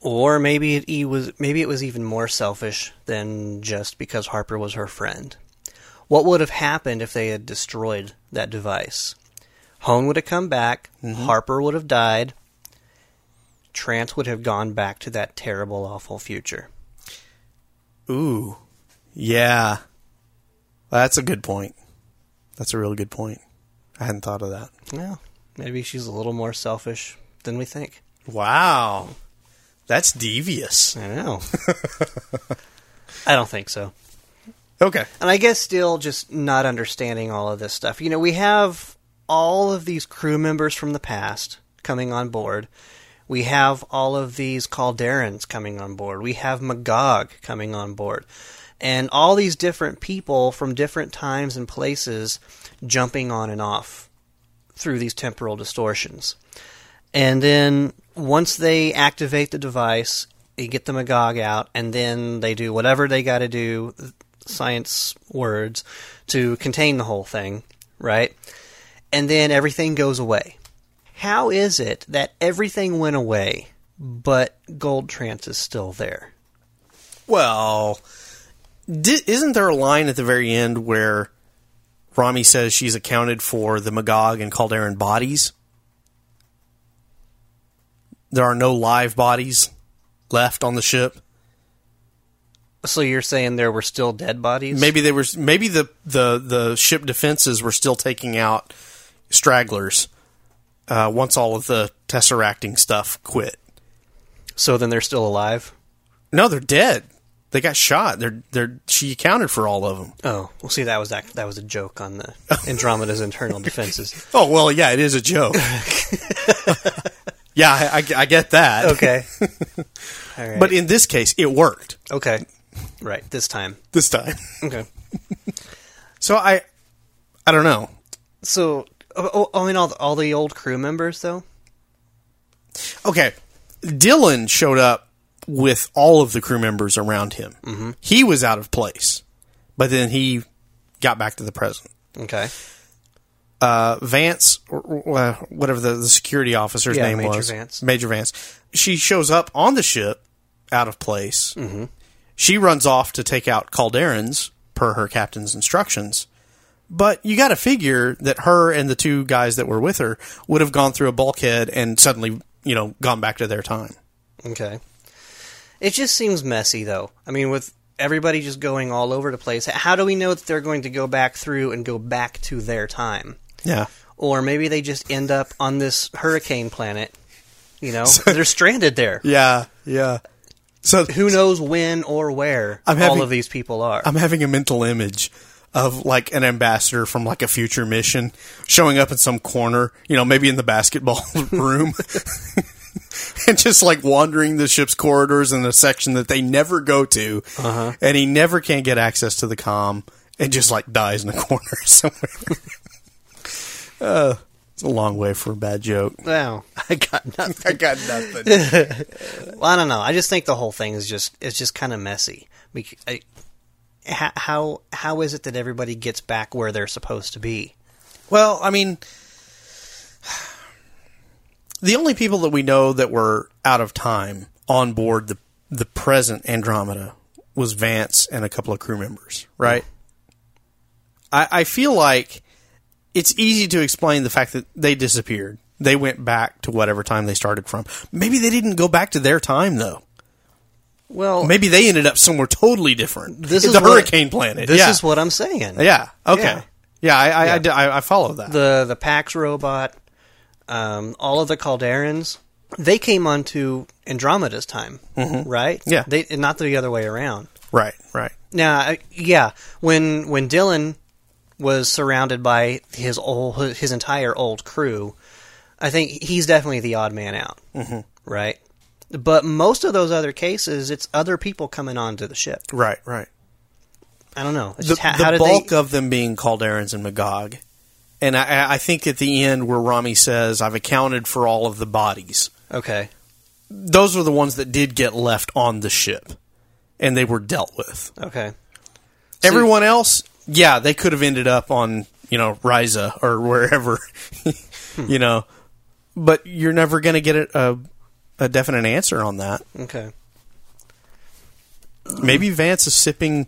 [SPEAKER 2] Or maybe it he was maybe it was even more selfish than just because Harper was her friend. What would have happened if they had destroyed that device? Hohne would have come back, mm-hmm. Harper would have died, Trance would have gone back to that terrible, awful future.
[SPEAKER 3] Ooh, yeah, that's a good point. That's a really good point. I hadn't thought of that.
[SPEAKER 2] Well, maybe she's a little more selfish than we think.
[SPEAKER 3] Wow, that's devious.
[SPEAKER 2] I know. I don't think so.
[SPEAKER 3] Okay,
[SPEAKER 2] And I guess still just not understanding all of this stuff. You know, we have all of these crew members from the past coming on board. We have all of these Kalderans coming on board. We have Magog coming on board. And all these different people from different times and places jumping on and off through these temporal distortions. And then once they activate the device, you get the Magog out, and then they do whatever they got to do, science words, to contain the whole thing, right? And then everything goes away. How is it that everything went away, but Gold Trance is still there?
[SPEAKER 3] well, di- isn't there a line at the very end where Rommie says she's accounted for the Magog and Kalderan bodies? There are no live bodies left on the ship.
[SPEAKER 2] So you're saying there were still dead bodies?
[SPEAKER 3] Maybe they were. Maybe the the the ship defenses were still taking out stragglers uh, once all of the tesseracting stuff quit.
[SPEAKER 2] So then they're still alive?
[SPEAKER 3] No, they're dead. They got shot. They're they're. She accounted for all of them.
[SPEAKER 2] Oh, well, see, that was that, that was a joke on the Andromeda's internal defenses.
[SPEAKER 3] Oh well, yeah, it is a joke. yeah, I, I, I get that.
[SPEAKER 2] Okay. All right.
[SPEAKER 3] But in this case, it worked
[SPEAKER 2] okay. Right, this time.
[SPEAKER 3] this time.
[SPEAKER 2] Okay.
[SPEAKER 3] So I, I don't know.
[SPEAKER 2] So, oh, oh, I mean, all the, all the old crew members, though?
[SPEAKER 3] Okay, Dylan showed up with all of the crew members around him. Mm-hmm. He was out of place, but then he got back to the present.
[SPEAKER 2] Okay.
[SPEAKER 3] Uh, Vance, or, or, uh, whatever the, the security officer's
[SPEAKER 2] Yeah,
[SPEAKER 3] name
[SPEAKER 2] Major
[SPEAKER 3] was,
[SPEAKER 2] Vance.
[SPEAKER 3] Major Vance. She shows up on the ship, out of place. Mm-hmm. She runs off to take out Kalderans per her captain's instructions. But you got to figure that her and the two guys that were with her would have gone through a bulkhead and suddenly, you know, gone back to their time.
[SPEAKER 2] Okay. It just seems messy, though. I mean, with everybody just going all over the place, how do we know that they're going to go back through and go back to their time?
[SPEAKER 3] Yeah.
[SPEAKER 2] Or maybe they just end up on this hurricane planet. You know, they're stranded there.
[SPEAKER 3] Yeah. Yeah. So
[SPEAKER 2] Who knows when or where
[SPEAKER 3] I'm
[SPEAKER 2] all of these people are?
[SPEAKER 3] I'm having a mental image of like an ambassador from like a future mission showing up in some corner, you know, maybe in the basketball room. and just like wandering the ship's corridors in a section that they never go to.
[SPEAKER 2] Uh-huh.
[SPEAKER 3] And he never can get access to the com and just like dies in a corner somewhere. uh, it's a long way for a bad joke.
[SPEAKER 2] Wow, I got nothing.
[SPEAKER 3] I got nothing.
[SPEAKER 2] Well, I don't know. I just think the whole thing is just it's just kind of messy. I- how how is it that everybody gets back where they're supposed to be?
[SPEAKER 3] Well, I mean, the only people that we know that were out of time on board the the present Andromeda was Vance and a couple of crew members, right? I, I feel like it's easy to explain the fact that they disappeared. They went back to whatever time they started from. Maybe they didn't go back to their time though.
[SPEAKER 2] Well,
[SPEAKER 3] Maybe they ended up somewhere totally different.
[SPEAKER 2] This
[SPEAKER 3] the
[SPEAKER 2] is what-
[SPEAKER 3] hurricane planet.
[SPEAKER 2] this
[SPEAKER 3] yeah.
[SPEAKER 2] is what I'm saying.
[SPEAKER 3] Yeah. Okay.
[SPEAKER 2] Yeah.
[SPEAKER 3] Yeah. I, I,
[SPEAKER 2] Yeah.
[SPEAKER 3] I d- I, I follow that.
[SPEAKER 2] The the Pax robot, um, all of the Kalderans, they came onto Andromeda's time, right?
[SPEAKER 3] Yeah.
[SPEAKER 2] they not the other way around.
[SPEAKER 3] right. Right.
[SPEAKER 2] Now, I- yeah, when when Dylan was surrounded by his old his entire old crew, I think he's definitely the odd man out, mm-hmm. right? But most of those other cases, it's other people coming onto the ship.
[SPEAKER 3] Right. Right.
[SPEAKER 2] I don't know. It's
[SPEAKER 3] the,
[SPEAKER 2] just how,
[SPEAKER 3] the bulk
[SPEAKER 2] they?
[SPEAKER 3] of them being Kalderans and Magog. And I, I think at the end where Rommie says, I've accounted for all of the bodies,
[SPEAKER 2] okay,
[SPEAKER 3] those are the ones that did get left on the ship. And they were dealt with.
[SPEAKER 2] okay,
[SPEAKER 3] Everyone else, yeah, they could have ended up on, you know, Risa or wherever, you know. But you're never going to get a, a, a definite answer on that.
[SPEAKER 2] okay.
[SPEAKER 3] Maybe Vance is sipping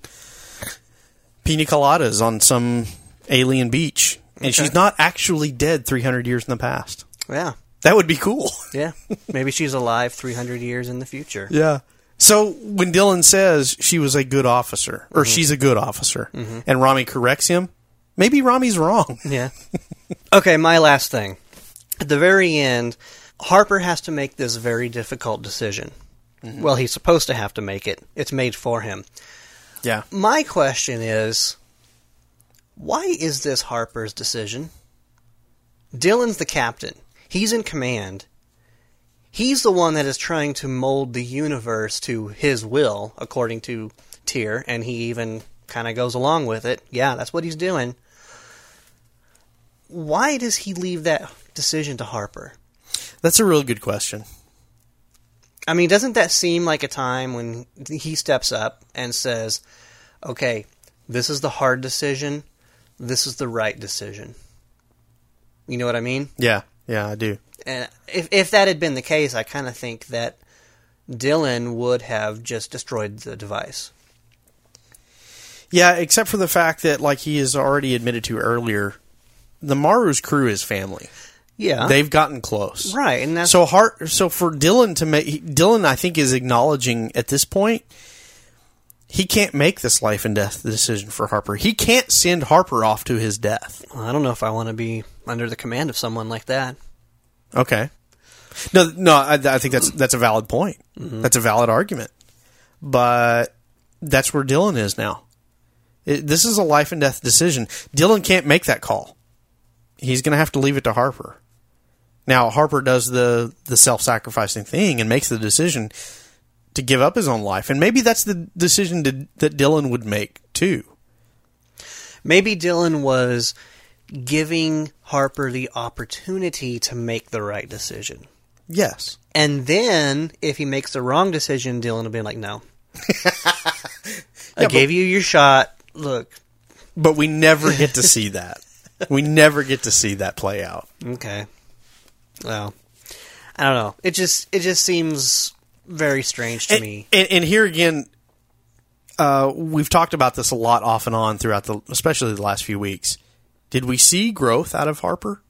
[SPEAKER 3] pina coladas on some alien beach, and she's not actually dead 300 years in the past.
[SPEAKER 2] Yeah,
[SPEAKER 3] That would be cool.
[SPEAKER 2] yeah. Maybe she's alive three hundred years in the future.
[SPEAKER 3] Yeah. So when Dylan says she was a good officer, or mm-hmm. she's a good officer, mm-hmm. and Rommie corrects him, maybe Rommie's wrong.
[SPEAKER 2] Yeah. okay, my last thing. At the very end, Harper has to make this very difficult decision. Mm-hmm. Well, he's supposed to have to make it. It's made for him.
[SPEAKER 3] Yeah.
[SPEAKER 2] My question is why is this Harper's decision? Dylan's the captain. He's in command. He's the one that is trying to mold the universe to his will, according to Tyr, and he even kind of goes along with it. Yeah, that's what he's doing. Why does he leave that decision to Harper?
[SPEAKER 3] That's a real good question.
[SPEAKER 2] I mean, doesn't that seem like a time when he steps up and says, okay, this is the hard decision, this is the right decision? You know what I mean?
[SPEAKER 3] Yeah. Yeah, I do.
[SPEAKER 2] And if, if that had been the case, I kind of think that Dylan would have just destroyed the device.
[SPEAKER 3] Yeah, except for the fact that, like he has already admitted to earlier, the Maru's crew is family.
[SPEAKER 2] Yeah.
[SPEAKER 3] They've gotten close.
[SPEAKER 2] right. And that's
[SPEAKER 3] So Hart, so for Dylan to make Dylan, I think is acknowledging at this point he can't make this life and death decision for Harper. He can't send Harper off to his death.
[SPEAKER 2] I don't know if I want to be under the command of someone like that.
[SPEAKER 3] Okay. No, no, I, I think that's that's a valid point. Mm-hmm. That's a valid argument. But that's where Dylan is now. It, this is a life and death decision. Dylan can't make that call. He's going to have to leave it to Harper. Now Harper does the the self sacrificing thing and makes the decision to give up his own life, and maybe that's the decision to, that Dylan would make too.
[SPEAKER 2] Maybe Dylan was giving Harper the opportunity to make the right decision.
[SPEAKER 3] Yes.
[SPEAKER 2] And then if he makes the wrong decision, Dylan will be like, "No, I gave you your shot. Look,
[SPEAKER 3] But we never get to see that. We never get to see that play out.
[SPEAKER 2] okay, well, I don't know. It just it just seems very strange to
[SPEAKER 3] And,
[SPEAKER 2] me.
[SPEAKER 3] and, and here again, uh, we've talked about this a lot off and on throughout the, especially the last few weeks. Did we see growth out of Harper?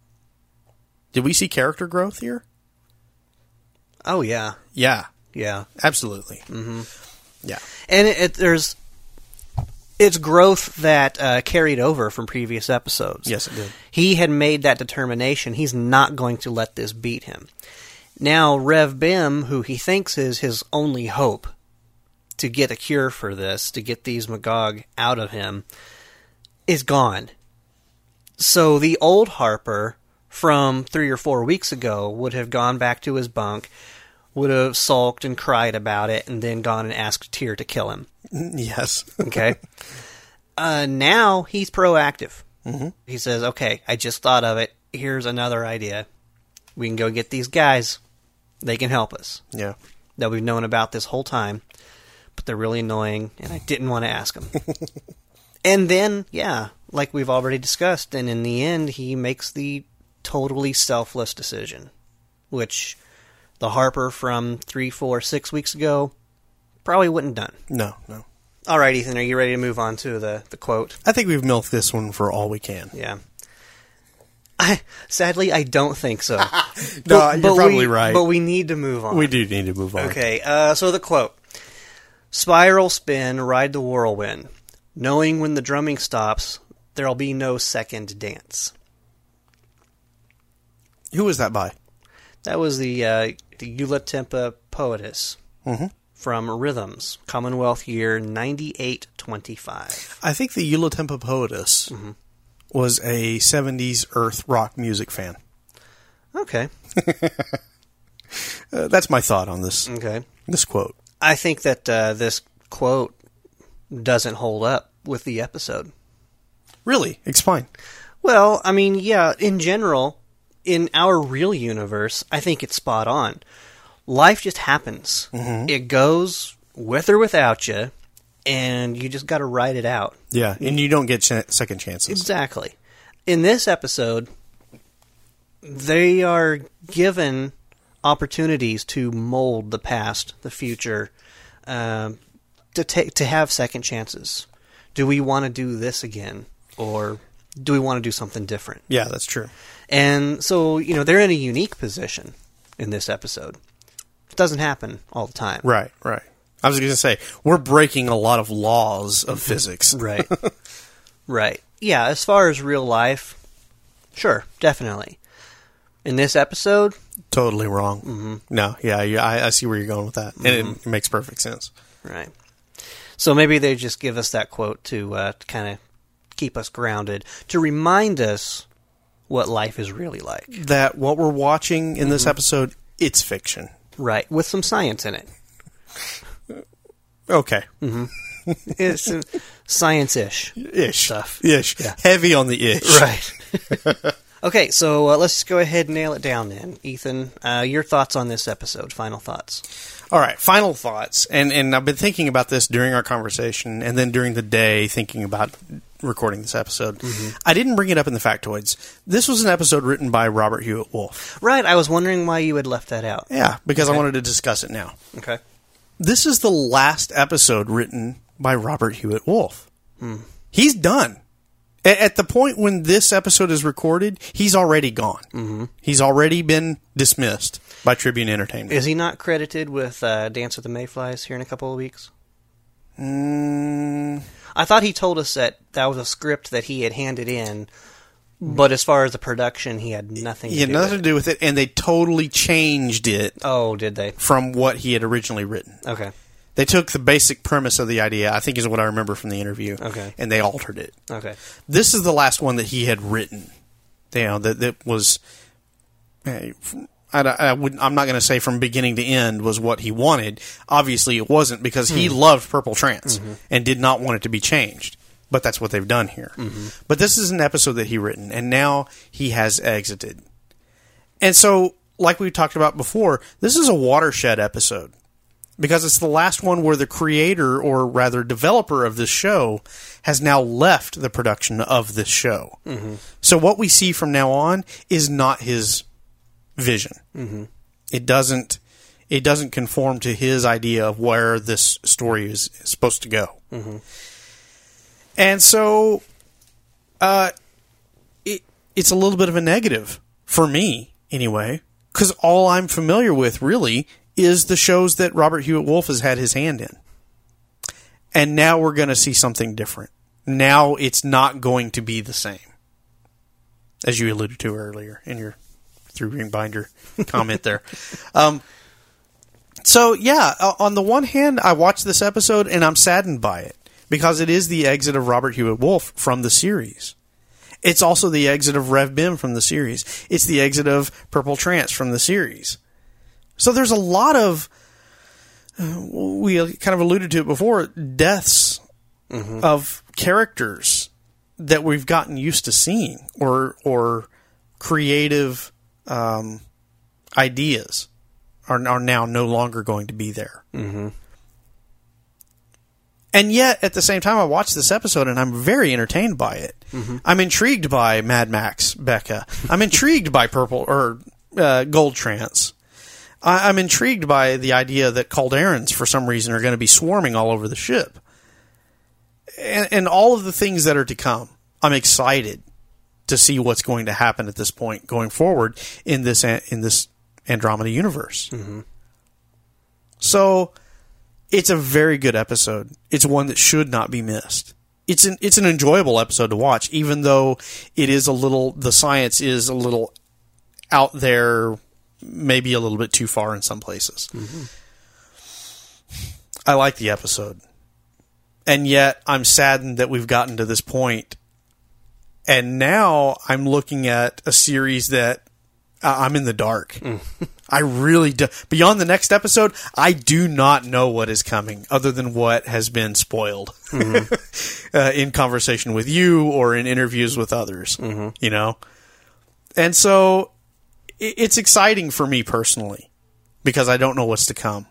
[SPEAKER 3] Did we see character growth here?
[SPEAKER 2] Oh yeah,
[SPEAKER 3] Yeah,
[SPEAKER 2] yeah.
[SPEAKER 3] absolutely. Mm-hmm. Yeah,
[SPEAKER 2] and it, it, there's it's growth that uh, carried over from previous episodes.
[SPEAKER 3] Yes, it did.
[SPEAKER 2] He had made that determination. He's not going to let this beat him. Now, Rev Bem, who he thinks is his only hope to get a cure for this, to get these Magog out of him, is gone. So the old Harper from three or four weeks ago would have gone back to his bunk, would have sulked and cried about it, and then gone and asked Tyr to kill him.
[SPEAKER 3] yes,
[SPEAKER 2] Okay. uh, now he's proactive. Mm-hmm. He says, "Okay, I just thought of it. Here's another idea. We can go get these guys. They can help us.
[SPEAKER 3] yeah.
[SPEAKER 2] That we've known about this whole time, but they're really annoying, and I didn't want to ask them." and then, yeah, like we've already discussed, and in the end, he makes the totally selfless decision, which the Harper from three, four, six weeks ago probably wouldn't done.
[SPEAKER 3] No, no.
[SPEAKER 2] All right, Ethan, are you ready to move on to the, the quote?
[SPEAKER 3] I think we've milked this one for all we can.
[SPEAKER 2] Yeah. I sadly I don't think so.
[SPEAKER 3] No, you're probably
[SPEAKER 2] we,
[SPEAKER 3] right.
[SPEAKER 2] But we need to move on.
[SPEAKER 3] We do need to move on.
[SPEAKER 2] Okay, uh, so the quote: "Spiral spin, ride the whirlwind, knowing when the drumming stops, there'll be no second dance."
[SPEAKER 3] Who was that by?
[SPEAKER 2] That was the uh, the Eula Poetess
[SPEAKER 3] Mm-hmm.
[SPEAKER 2] from Rhythms, Commonwealth year ninety eight twenty five.
[SPEAKER 3] I think the Eulatempa Poetess
[SPEAKER 2] Mm-hmm.
[SPEAKER 3] Was a 70s Earth rock music fan.
[SPEAKER 2] Okay,
[SPEAKER 3] Uh, that's my thought on this
[SPEAKER 2] okay.
[SPEAKER 3] this quote.
[SPEAKER 2] I think that uh, this quote doesn't hold up with the episode.
[SPEAKER 3] Really? Explain.
[SPEAKER 2] Well, I mean, yeah, in general, in our real universe, I think it's spot on. Life just happens. It goes with or without you, and you just got to ride it out.
[SPEAKER 3] Yeah, and you don't get ch- second chances.
[SPEAKER 2] Exactly. In this episode, they are given opportunities to mold the past, the future, um, to take to have second chances. Do we want to do this again, or do we want to do something different?
[SPEAKER 3] Yeah, that's true.
[SPEAKER 2] And so, you know, they're in a unique position in this episode. It doesn't happen all the time.
[SPEAKER 3] Right, right. I was going to say we're breaking a lot of laws of physics.
[SPEAKER 2] Right. right. Yeah, as far as real life, sure, definitely. In this episode,
[SPEAKER 3] Totally wrong. Mm-hmm. No, yeah, yeah I, I see where you're going with that, and it, it makes perfect sense.
[SPEAKER 2] right. So maybe they just give us that quote to, uh, to kind of keep us grounded, to remind us what life is really like.
[SPEAKER 3] That what we're watching in this episode, it's fiction.
[SPEAKER 2] Right. With some science in it.
[SPEAKER 3] Okay,
[SPEAKER 2] It's uh, science-ish.
[SPEAKER 3] ish
[SPEAKER 2] Stuff.
[SPEAKER 3] ish,
[SPEAKER 2] Yeah.
[SPEAKER 3] heavy on the ish.
[SPEAKER 2] Right. okay, so uh, let's go ahead and nail it down then. Ethan, uh, your thoughts on this episode, final thoughts.
[SPEAKER 3] All right, final thoughts, and and I've been thinking about this during our conversation, and then during the day thinking about recording this episode. I didn't bring it up in the factoids. This was an episode written by Robert Hewitt Wolfe.
[SPEAKER 2] Right, I was wondering why you had left that out.
[SPEAKER 3] Yeah, because I wanted to discuss it now.
[SPEAKER 2] Okay.
[SPEAKER 3] This is the last episode written by Robert Hewitt Wolfe. He's done. A- At the point when this episode is recorded, he's already gone. Mm-hmm. He's already been dismissed by Tribune Entertainment.
[SPEAKER 2] Is he not credited with uh, Dance with the Mayflies here in a couple of weeks?
[SPEAKER 3] Mm,
[SPEAKER 2] I thought he told us that that was a script that he had handed in, Mm. but as far as the production, he had nothing
[SPEAKER 3] he
[SPEAKER 2] to do
[SPEAKER 3] nothing
[SPEAKER 2] with
[SPEAKER 3] to do with it, and they totally changed it.
[SPEAKER 2] Oh, did they?
[SPEAKER 3] from what he had originally written.
[SPEAKER 2] Okay.
[SPEAKER 3] They took the basic premise of the idea, I think is what I remember from the interview,
[SPEAKER 2] Okay.
[SPEAKER 3] and they altered it.
[SPEAKER 2] Okay.
[SPEAKER 3] This is the last one that he had written. You know, that, that was. eh, I, I wouldn't, I'm not going to say from beginning to end was what he wanted. Obviously, it wasn't because he mm. loved Purple Trance mm-hmm. and did not want it to be changed. But that's what they've done here. Mm-hmm. But this is an episode that he written, and now he has exited. And so like we talked about before, this is a watershed episode because it's the last one where the creator, or rather developer of this show, has now left the production of this show. Mm-hmm. So what we see from now on is not his vision. Mm-hmm. It doesn't. It doesn't conform to his idea of where this story is supposed to go. Mm-hmm. And so, uh, it, it's a little bit of a negative for me, anyway, because all I'm familiar with really is the shows that Robert Hewitt Wolfe has had his hand in. And now we're going to see something different. Now it's not going to be the same, as you alluded to earlier in your through ring binder comment there. Um, so yeah, on the one hand, I watched this episode and I'm saddened by it because it is the exit of Robert Hewitt Wolfe from the series. It's also the exit of Rev Bem from the series. It's the exit of Purple Trance from the series. So there's a lot of uh, we kind of alluded to it before deaths of characters that we've gotten used to seeing or or creative um, ideas are, are now no longer going to be there. Mm-hmm. And yet, at the same time, I watched this episode and I'm very entertained by it. I'm intrigued by Mad Max Beka. I'm intrigued by Purple or uh, Gold Trance. I, I'm intrigued by the idea that Kalderans, for some reason, are going to be swarming all over the ship, and, and all of the things that are to come. I'm excited to see what's going to happen at this point going forward in this in this Andromeda universe. So it's a very good episode. It's one that should not be missed. It's an it's an enjoyable episode to watch, even though it is a little the science is a little out there, maybe a little bit too far in some places. I like the episode, and yet I'm saddened that we've gotten to this point. and now I'm looking at a series that uh, I'm in the dark. I really do. Beyond the next episode, I do not know what is coming other than what has been spoiled uh, in conversation with you or in interviews with others. You know, and so i- it's exciting for me personally because I don't know what's to come.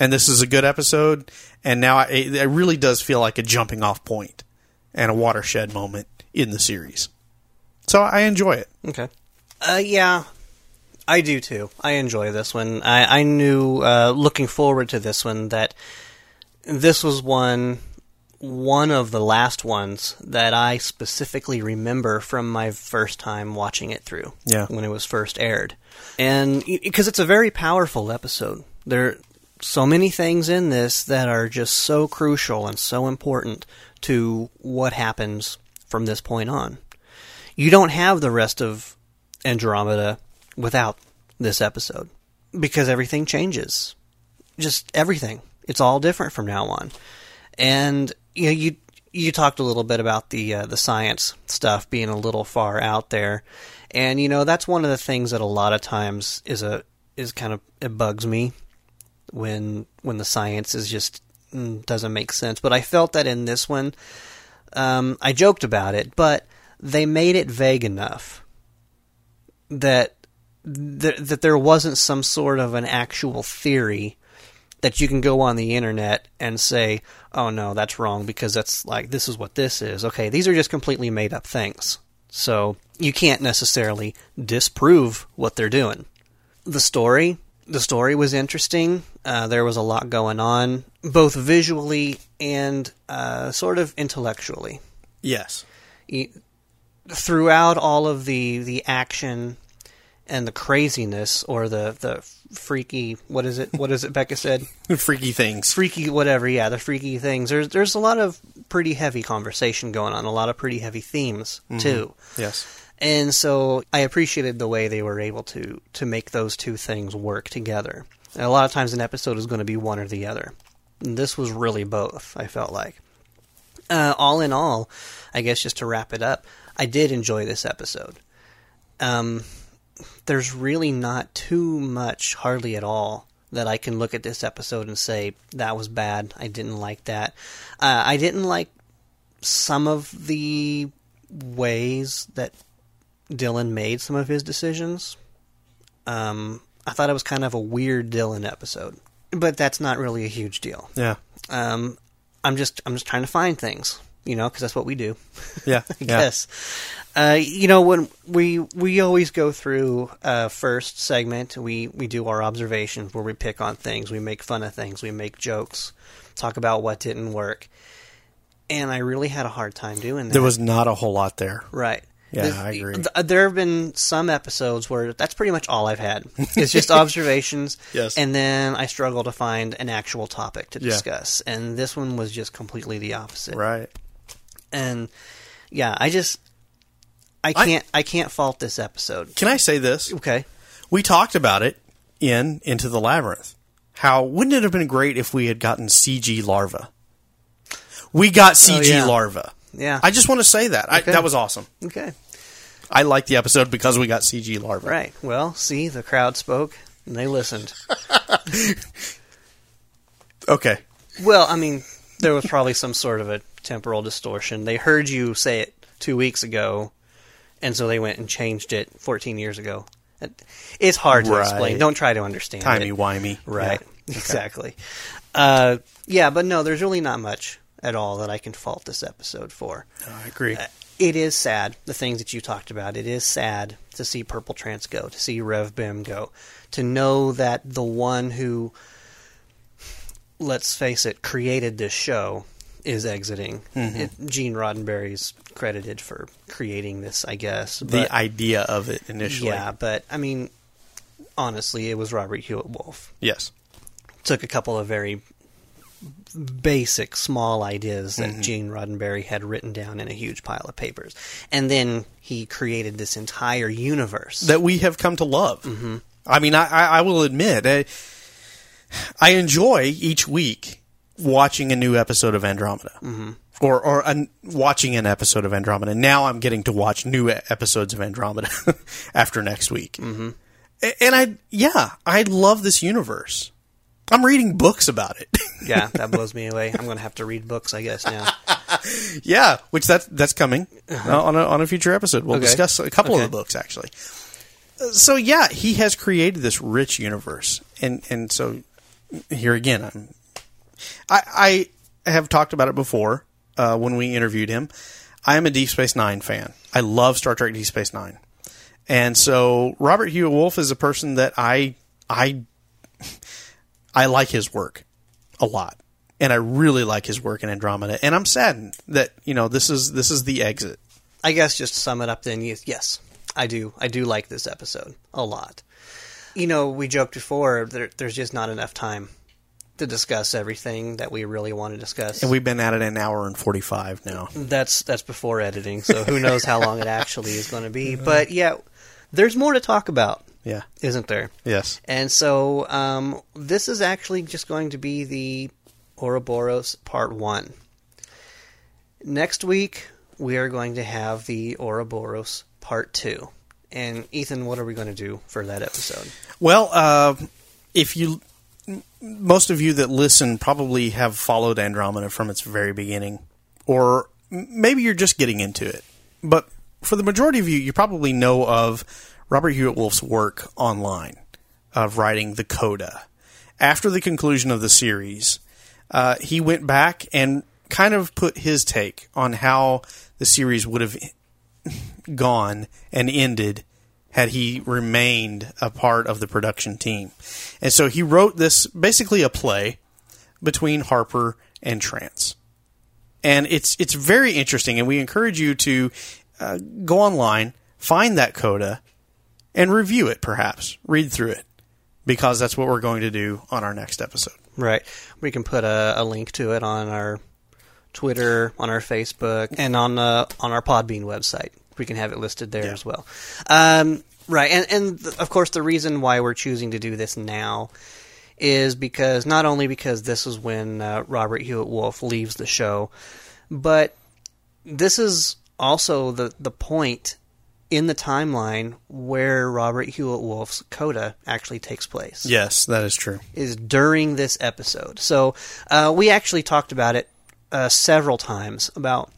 [SPEAKER 3] And this is a good episode, and now I, it it really does feel like a jumping off point and a watershed moment in the series. So I enjoy it.
[SPEAKER 2] Okay. Uh, yeah, I do too. I enjoy this one. I, I knew, uh, looking forward to this one, that this was one, one of the last ones that I specifically remember from my first time watching it through.
[SPEAKER 3] Yeah.
[SPEAKER 2] When it was first aired. And, because it's a very powerful episode. There are so many things in this that are just so crucial and so important to what happens from this point on you don't have the rest of Andromeda without this episode because everything changes. Just everything. It's all different from now on. And you know, you you talked a little bit about the uh, the science stuff being a little far out there, and you know that's one of the things that a lot of times is a is kind of it bugs me when when the science is just mm, doesn't make sense. But I felt that in this one, um, I joked about it, but they made it vague enough that th- that there wasn't some sort of an actual theory that you can go on the internet and say, "Oh no, that's wrong because that's like this is what this is." Okay, these are just completely made up things. So, you can't necessarily disprove what they're doing. The story, the story was interesting. Uh, there was a lot going on, both visually and uh, sort of intellectually
[SPEAKER 3] Yes.
[SPEAKER 2] y- throughout all of the the action and the craziness or the the freaky what is it what is it Beka said
[SPEAKER 3] Freaky things.
[SPEAKER 2] freaky whatever yeah the freaky things there's there's a lot of pretty heavy conversation going on a lot of pretty heavy themes too
[SPEAKER 3] Yes.
[SPEAKER 2] and so I appreciated the way they were able to to make those two things work together. And a lot of times an episode is going to be one or the other. And this was really both, I felt like. Uh, all in all, I guess just to wrap it up, I did enjoy this episode. Um, there's really not too much, hardly at all, that I can look at this episode and say, that was bad, I didn't like that. Uh, I didn't like some of the ways that Dylan made some of his decisions. Um, I thought it was kind of a weird Dylan episode, but that's not really a huge deal.
[SPEAKER 3] Yeah.
[SPEAKER 2] Um, I'm just I'm just trying to find things, you know, because that's what we do.
[SPEAKER 3] Yeah.
[SPEAKER 2] I
[SPEAKER 3] yeah.
[SPEAKER 2] guess. Uh, you know, when we we always go through uh, first segment, we we do our observations where we pick on things, we make fun of things, we make jokes, talk about what didn't work, and I really had a hard time doing that.
[SPEAKER 3] There was not a whole lot there.
[SPEAKER 2] right.
[SPEAKER 3] Yeah,
[SPEAKER 2] The-
[SPEAKER 3] I agree.
[SPEAKER 2] th- there have been some episodes where that's pretty much all I've had. It's just observations,
[SPEAKER 3] Yes.
[SPEAKER 2] and then I struggle to find an actual topic to
[SPEAKER 3] Yeah.
[SPEAKER 2] discuss. And this one was just completely the opposite
[SPEAKER 3] Right.
[SPEAKER 2] And yeah, I just I
[SPEAKER 3] I-
[SPEAKER 2] can't I, can't fault this episode.
[SPEAKER 3] Can I say this?
[SPEAKER 2] Okay.
[SPEAKER 3] We talked about it in Into the Labyrinth. How wouldn't it have been great if we had gotten CG larva? We got CG
[SPEAKER 2] Oh, yeah.
[SPEAKER 3] larva.
[SPEAKER 2] Yeah.
[SPEAKER 3] I just want to say that. I, that was awesome.
[SPEAKER 2] okay.
[SPEAKER 3] I liked the episode because we got CG larva.
[SPEAKER 2] Right. Well, see, the crowd spoke and they listened.
[SPEAKER 3] Okay.
[SPEAKER 2] well, I mean, there was probably some sort of a temporal distortion. They heard you say it 2 weeks ago and so they went and changed it 14 years ago. It's hard to
[SPEAKER 3] Right.
[SPEAKER 2] explain. Don't try to understand
[SPEAKER 3] Timey
[SPEAKER 2] it.
[SPEAKER 3] wimey.
[SPEAKER 2] Right.
[SPEAKER 3] Yeah.
[SPEAKER 2] Exactly. Uh, yeah, but no, there's really not much at all that I can fault this episode for.
[SPEAKER 3] I agree.
[SPEAKER 2] it is sad the things that you talked about. It is sad to see Purple Trance go, to see Rev Bem go, to know that the one who, let's face it, created this show is exiting.
[SPEAKER 3] Mm-hmm.
[SPEAKER 2] It, Gene Roddenberry's credited for creating this, I guess.
[SPEAKER 3] the idea of it initially.
[SPEAKER 2] yeah, but I mean, honestly, it was Robert Hewitt Wolfe.
[SPEAKER 3] Yes.
[SPEAKER 2] Took a couple of very basic, small ideas
[SPEAKER 3] Mm-hmm.
[SPEAKER 2] that Gene Roddenberry had written down in a huge pile of papers, and then he created this entire universe.
[SPEAKER 3] That we have come to love. Mm-hmm. I mean, I, I, I will admit, I, I enjoy each week watching a new episode of Andromeda. Mm-hmm. Or, or an, watching an episode of Andromeda. Now I'm getting to watch new episodes of Andromeda after next week. Mm-hmm. And I, yeah, I love this universe. I'm reading books about it.
[SPEAKER 2] yeah, that blows me away. I'm going to have to read books, I guess now.
[SPEAKER 3] Yeah, which that's that's coming uh, on a on a future episode. We'll
[SPEAKER 2] Okay.
[SPEAKER 3] discuss a couple
[SPEAKER 2] Okay.
[SPEAKER 3] of the books actually. Uh, So yeah, he has created this rich universe, and and so here again, I'm, I I have talked about it before uh, when we interviewed him. I am a Deep Space Nine fan. I love Star Trek Deep Space Nine, and so Robert Hewitt Wolfe is a person that I I I like his work a lot, and I really like his work in Andromeda. And I'm saddened that you know this is this is the exit.
[SPEAKER 2] I guess just to sum it up then, yes, I do. I do like this episode a lot. You know, we joked before, there, there's just not enough time to discuss everything that we really want to discuss.
[SPEAKER 3] And we've been at it an hour and forty five now.
[SPEAKER 2] That's that's before editing, so who knows how long it actually is going to be. But yeah, there's more to talk about,
[SPEAKER 3] Yeah.
[SPEAKER 2] isn't there?
[SPEAKER 3] Yes.
[SPEAKER 2] And so um, this is actually just going to be the Ouroboros Part 1. Next week, we are going to have the Ouroboros Part 2. And Ethan, what are we going to do for that episode?
[SPEAKER 3] Well, uh, if you, most of you that listen probably have followed Andromeda from its very beginning, or maybe you're just getting into it. But for the majority of you, you probably know of Robert Hewitt Wolfe's work online of writing the Coda. After the conclusion of the series, uh, he went back and kind of put his take on how the series would have gone and ended had he remained a part of the production team. And so he wrote this basically a play between Harper and Trance. And it's it's very interesting and we encourage you to uh, go online, find that coda and review it perhaps, read through it because that's what we're going to do on our next episode.
[SPEAKER 2] Right. We can put a, a link to it on our Twitter, on our Facebook, and on uh, on our Podbean website. We can have it listed there
[SPEAKER 3] Yeah.
[SPEAKER 2] as well. Um, right, and and th- of course the reason why we're choosing to do this now is because not only because this is when uh, Robert Hewitt Wolfe leaves the show, but this is also the the point in the timeline where Robert Hewitt Wolfe's coda actually takes place
[SPEAKER 3] Yes, that is true.
[SPEAKER 2] is during this episode. So uh, we actually talked about it uh, several times about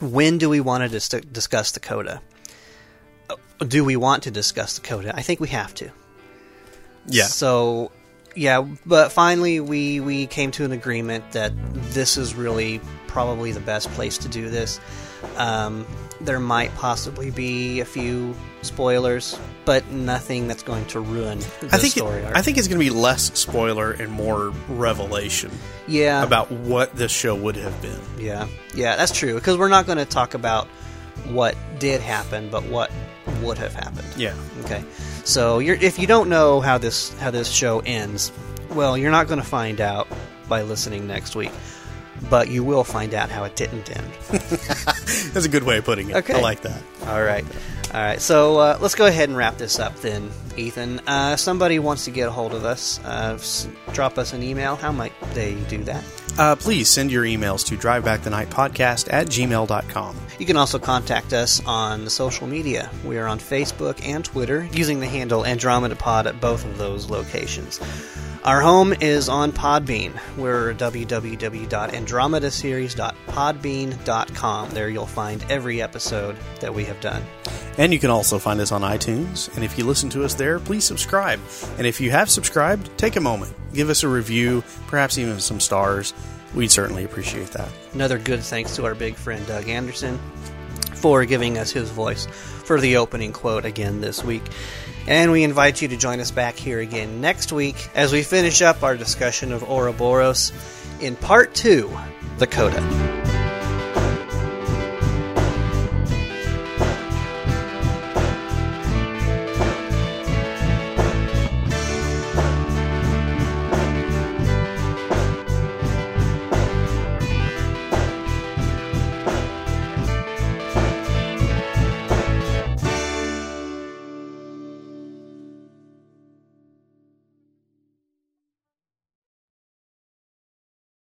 [SPEAKER 2] when do we want to dis- discuss the coda. Do we want to discuss the coda? I think we have to
[SPEAKER 3] Yeah.
[SPEAKER 2] So, yeah, but finally we we came to an agreement that this is really probably the best place to do this. Um, there might possibly be a few spoilers, but nothing that's going to ruin the
[SPEAKER 3] I think it,
[SPEAKER 2] story arc.
[SPEAKER 3] I think it's going to be less spoiler and more revelation
[SPEAKER 2] yeah,
[SPEAKER 3] about what this show would have been.
[SPEAKER 2] yeah, yeah, that's true. Because we're not going to talk about what did happen, but what would have happened.
[SPEAKER 3] Yeah.
[SPEAKER 2] Okay, so you're, if you don't know how this how this show ends, well, you're not going to find out by listening next week, but you will find out how it didn't end.
[SPEAKER 3] That's a good way of putting it.
[SPEAKER 2] Okay.
[SPEAKER 3] I like that.
[SPEAKER 2] All right, all right. So uh, let's go ahead and wrap this up then, Ethan. Uh, somebody wants to get a hold of us. Uh, s- drop us an email. How might they do that?
[SPEAKER 3] Uh, please send your emails to drivebackthenightpodcast at gmail.com.
[SPEAKER 2] You can also contact us on the social media. We are on Facebook and Twitter using the handle Andromeda Pod at both of those locations. Our home is on Podbean. We're www.andromedaseries.podbean.com. There you'll find every episode that we have done.
[SPEAKER 3] And you can also find us on iTunes. And if you listen to us there, please subscribe. And if you have subscribed, take a moment, give us a review, perhaps even some stars. We'd certainly appreciate that.
[SPEAKER 2] Another good thanks to our big friend Doug Anderson for giving us his voice for the opening quote again this week. And we invite you to join us back here again next week as we finish up our discussion of Ouroboros in part two, the Coda.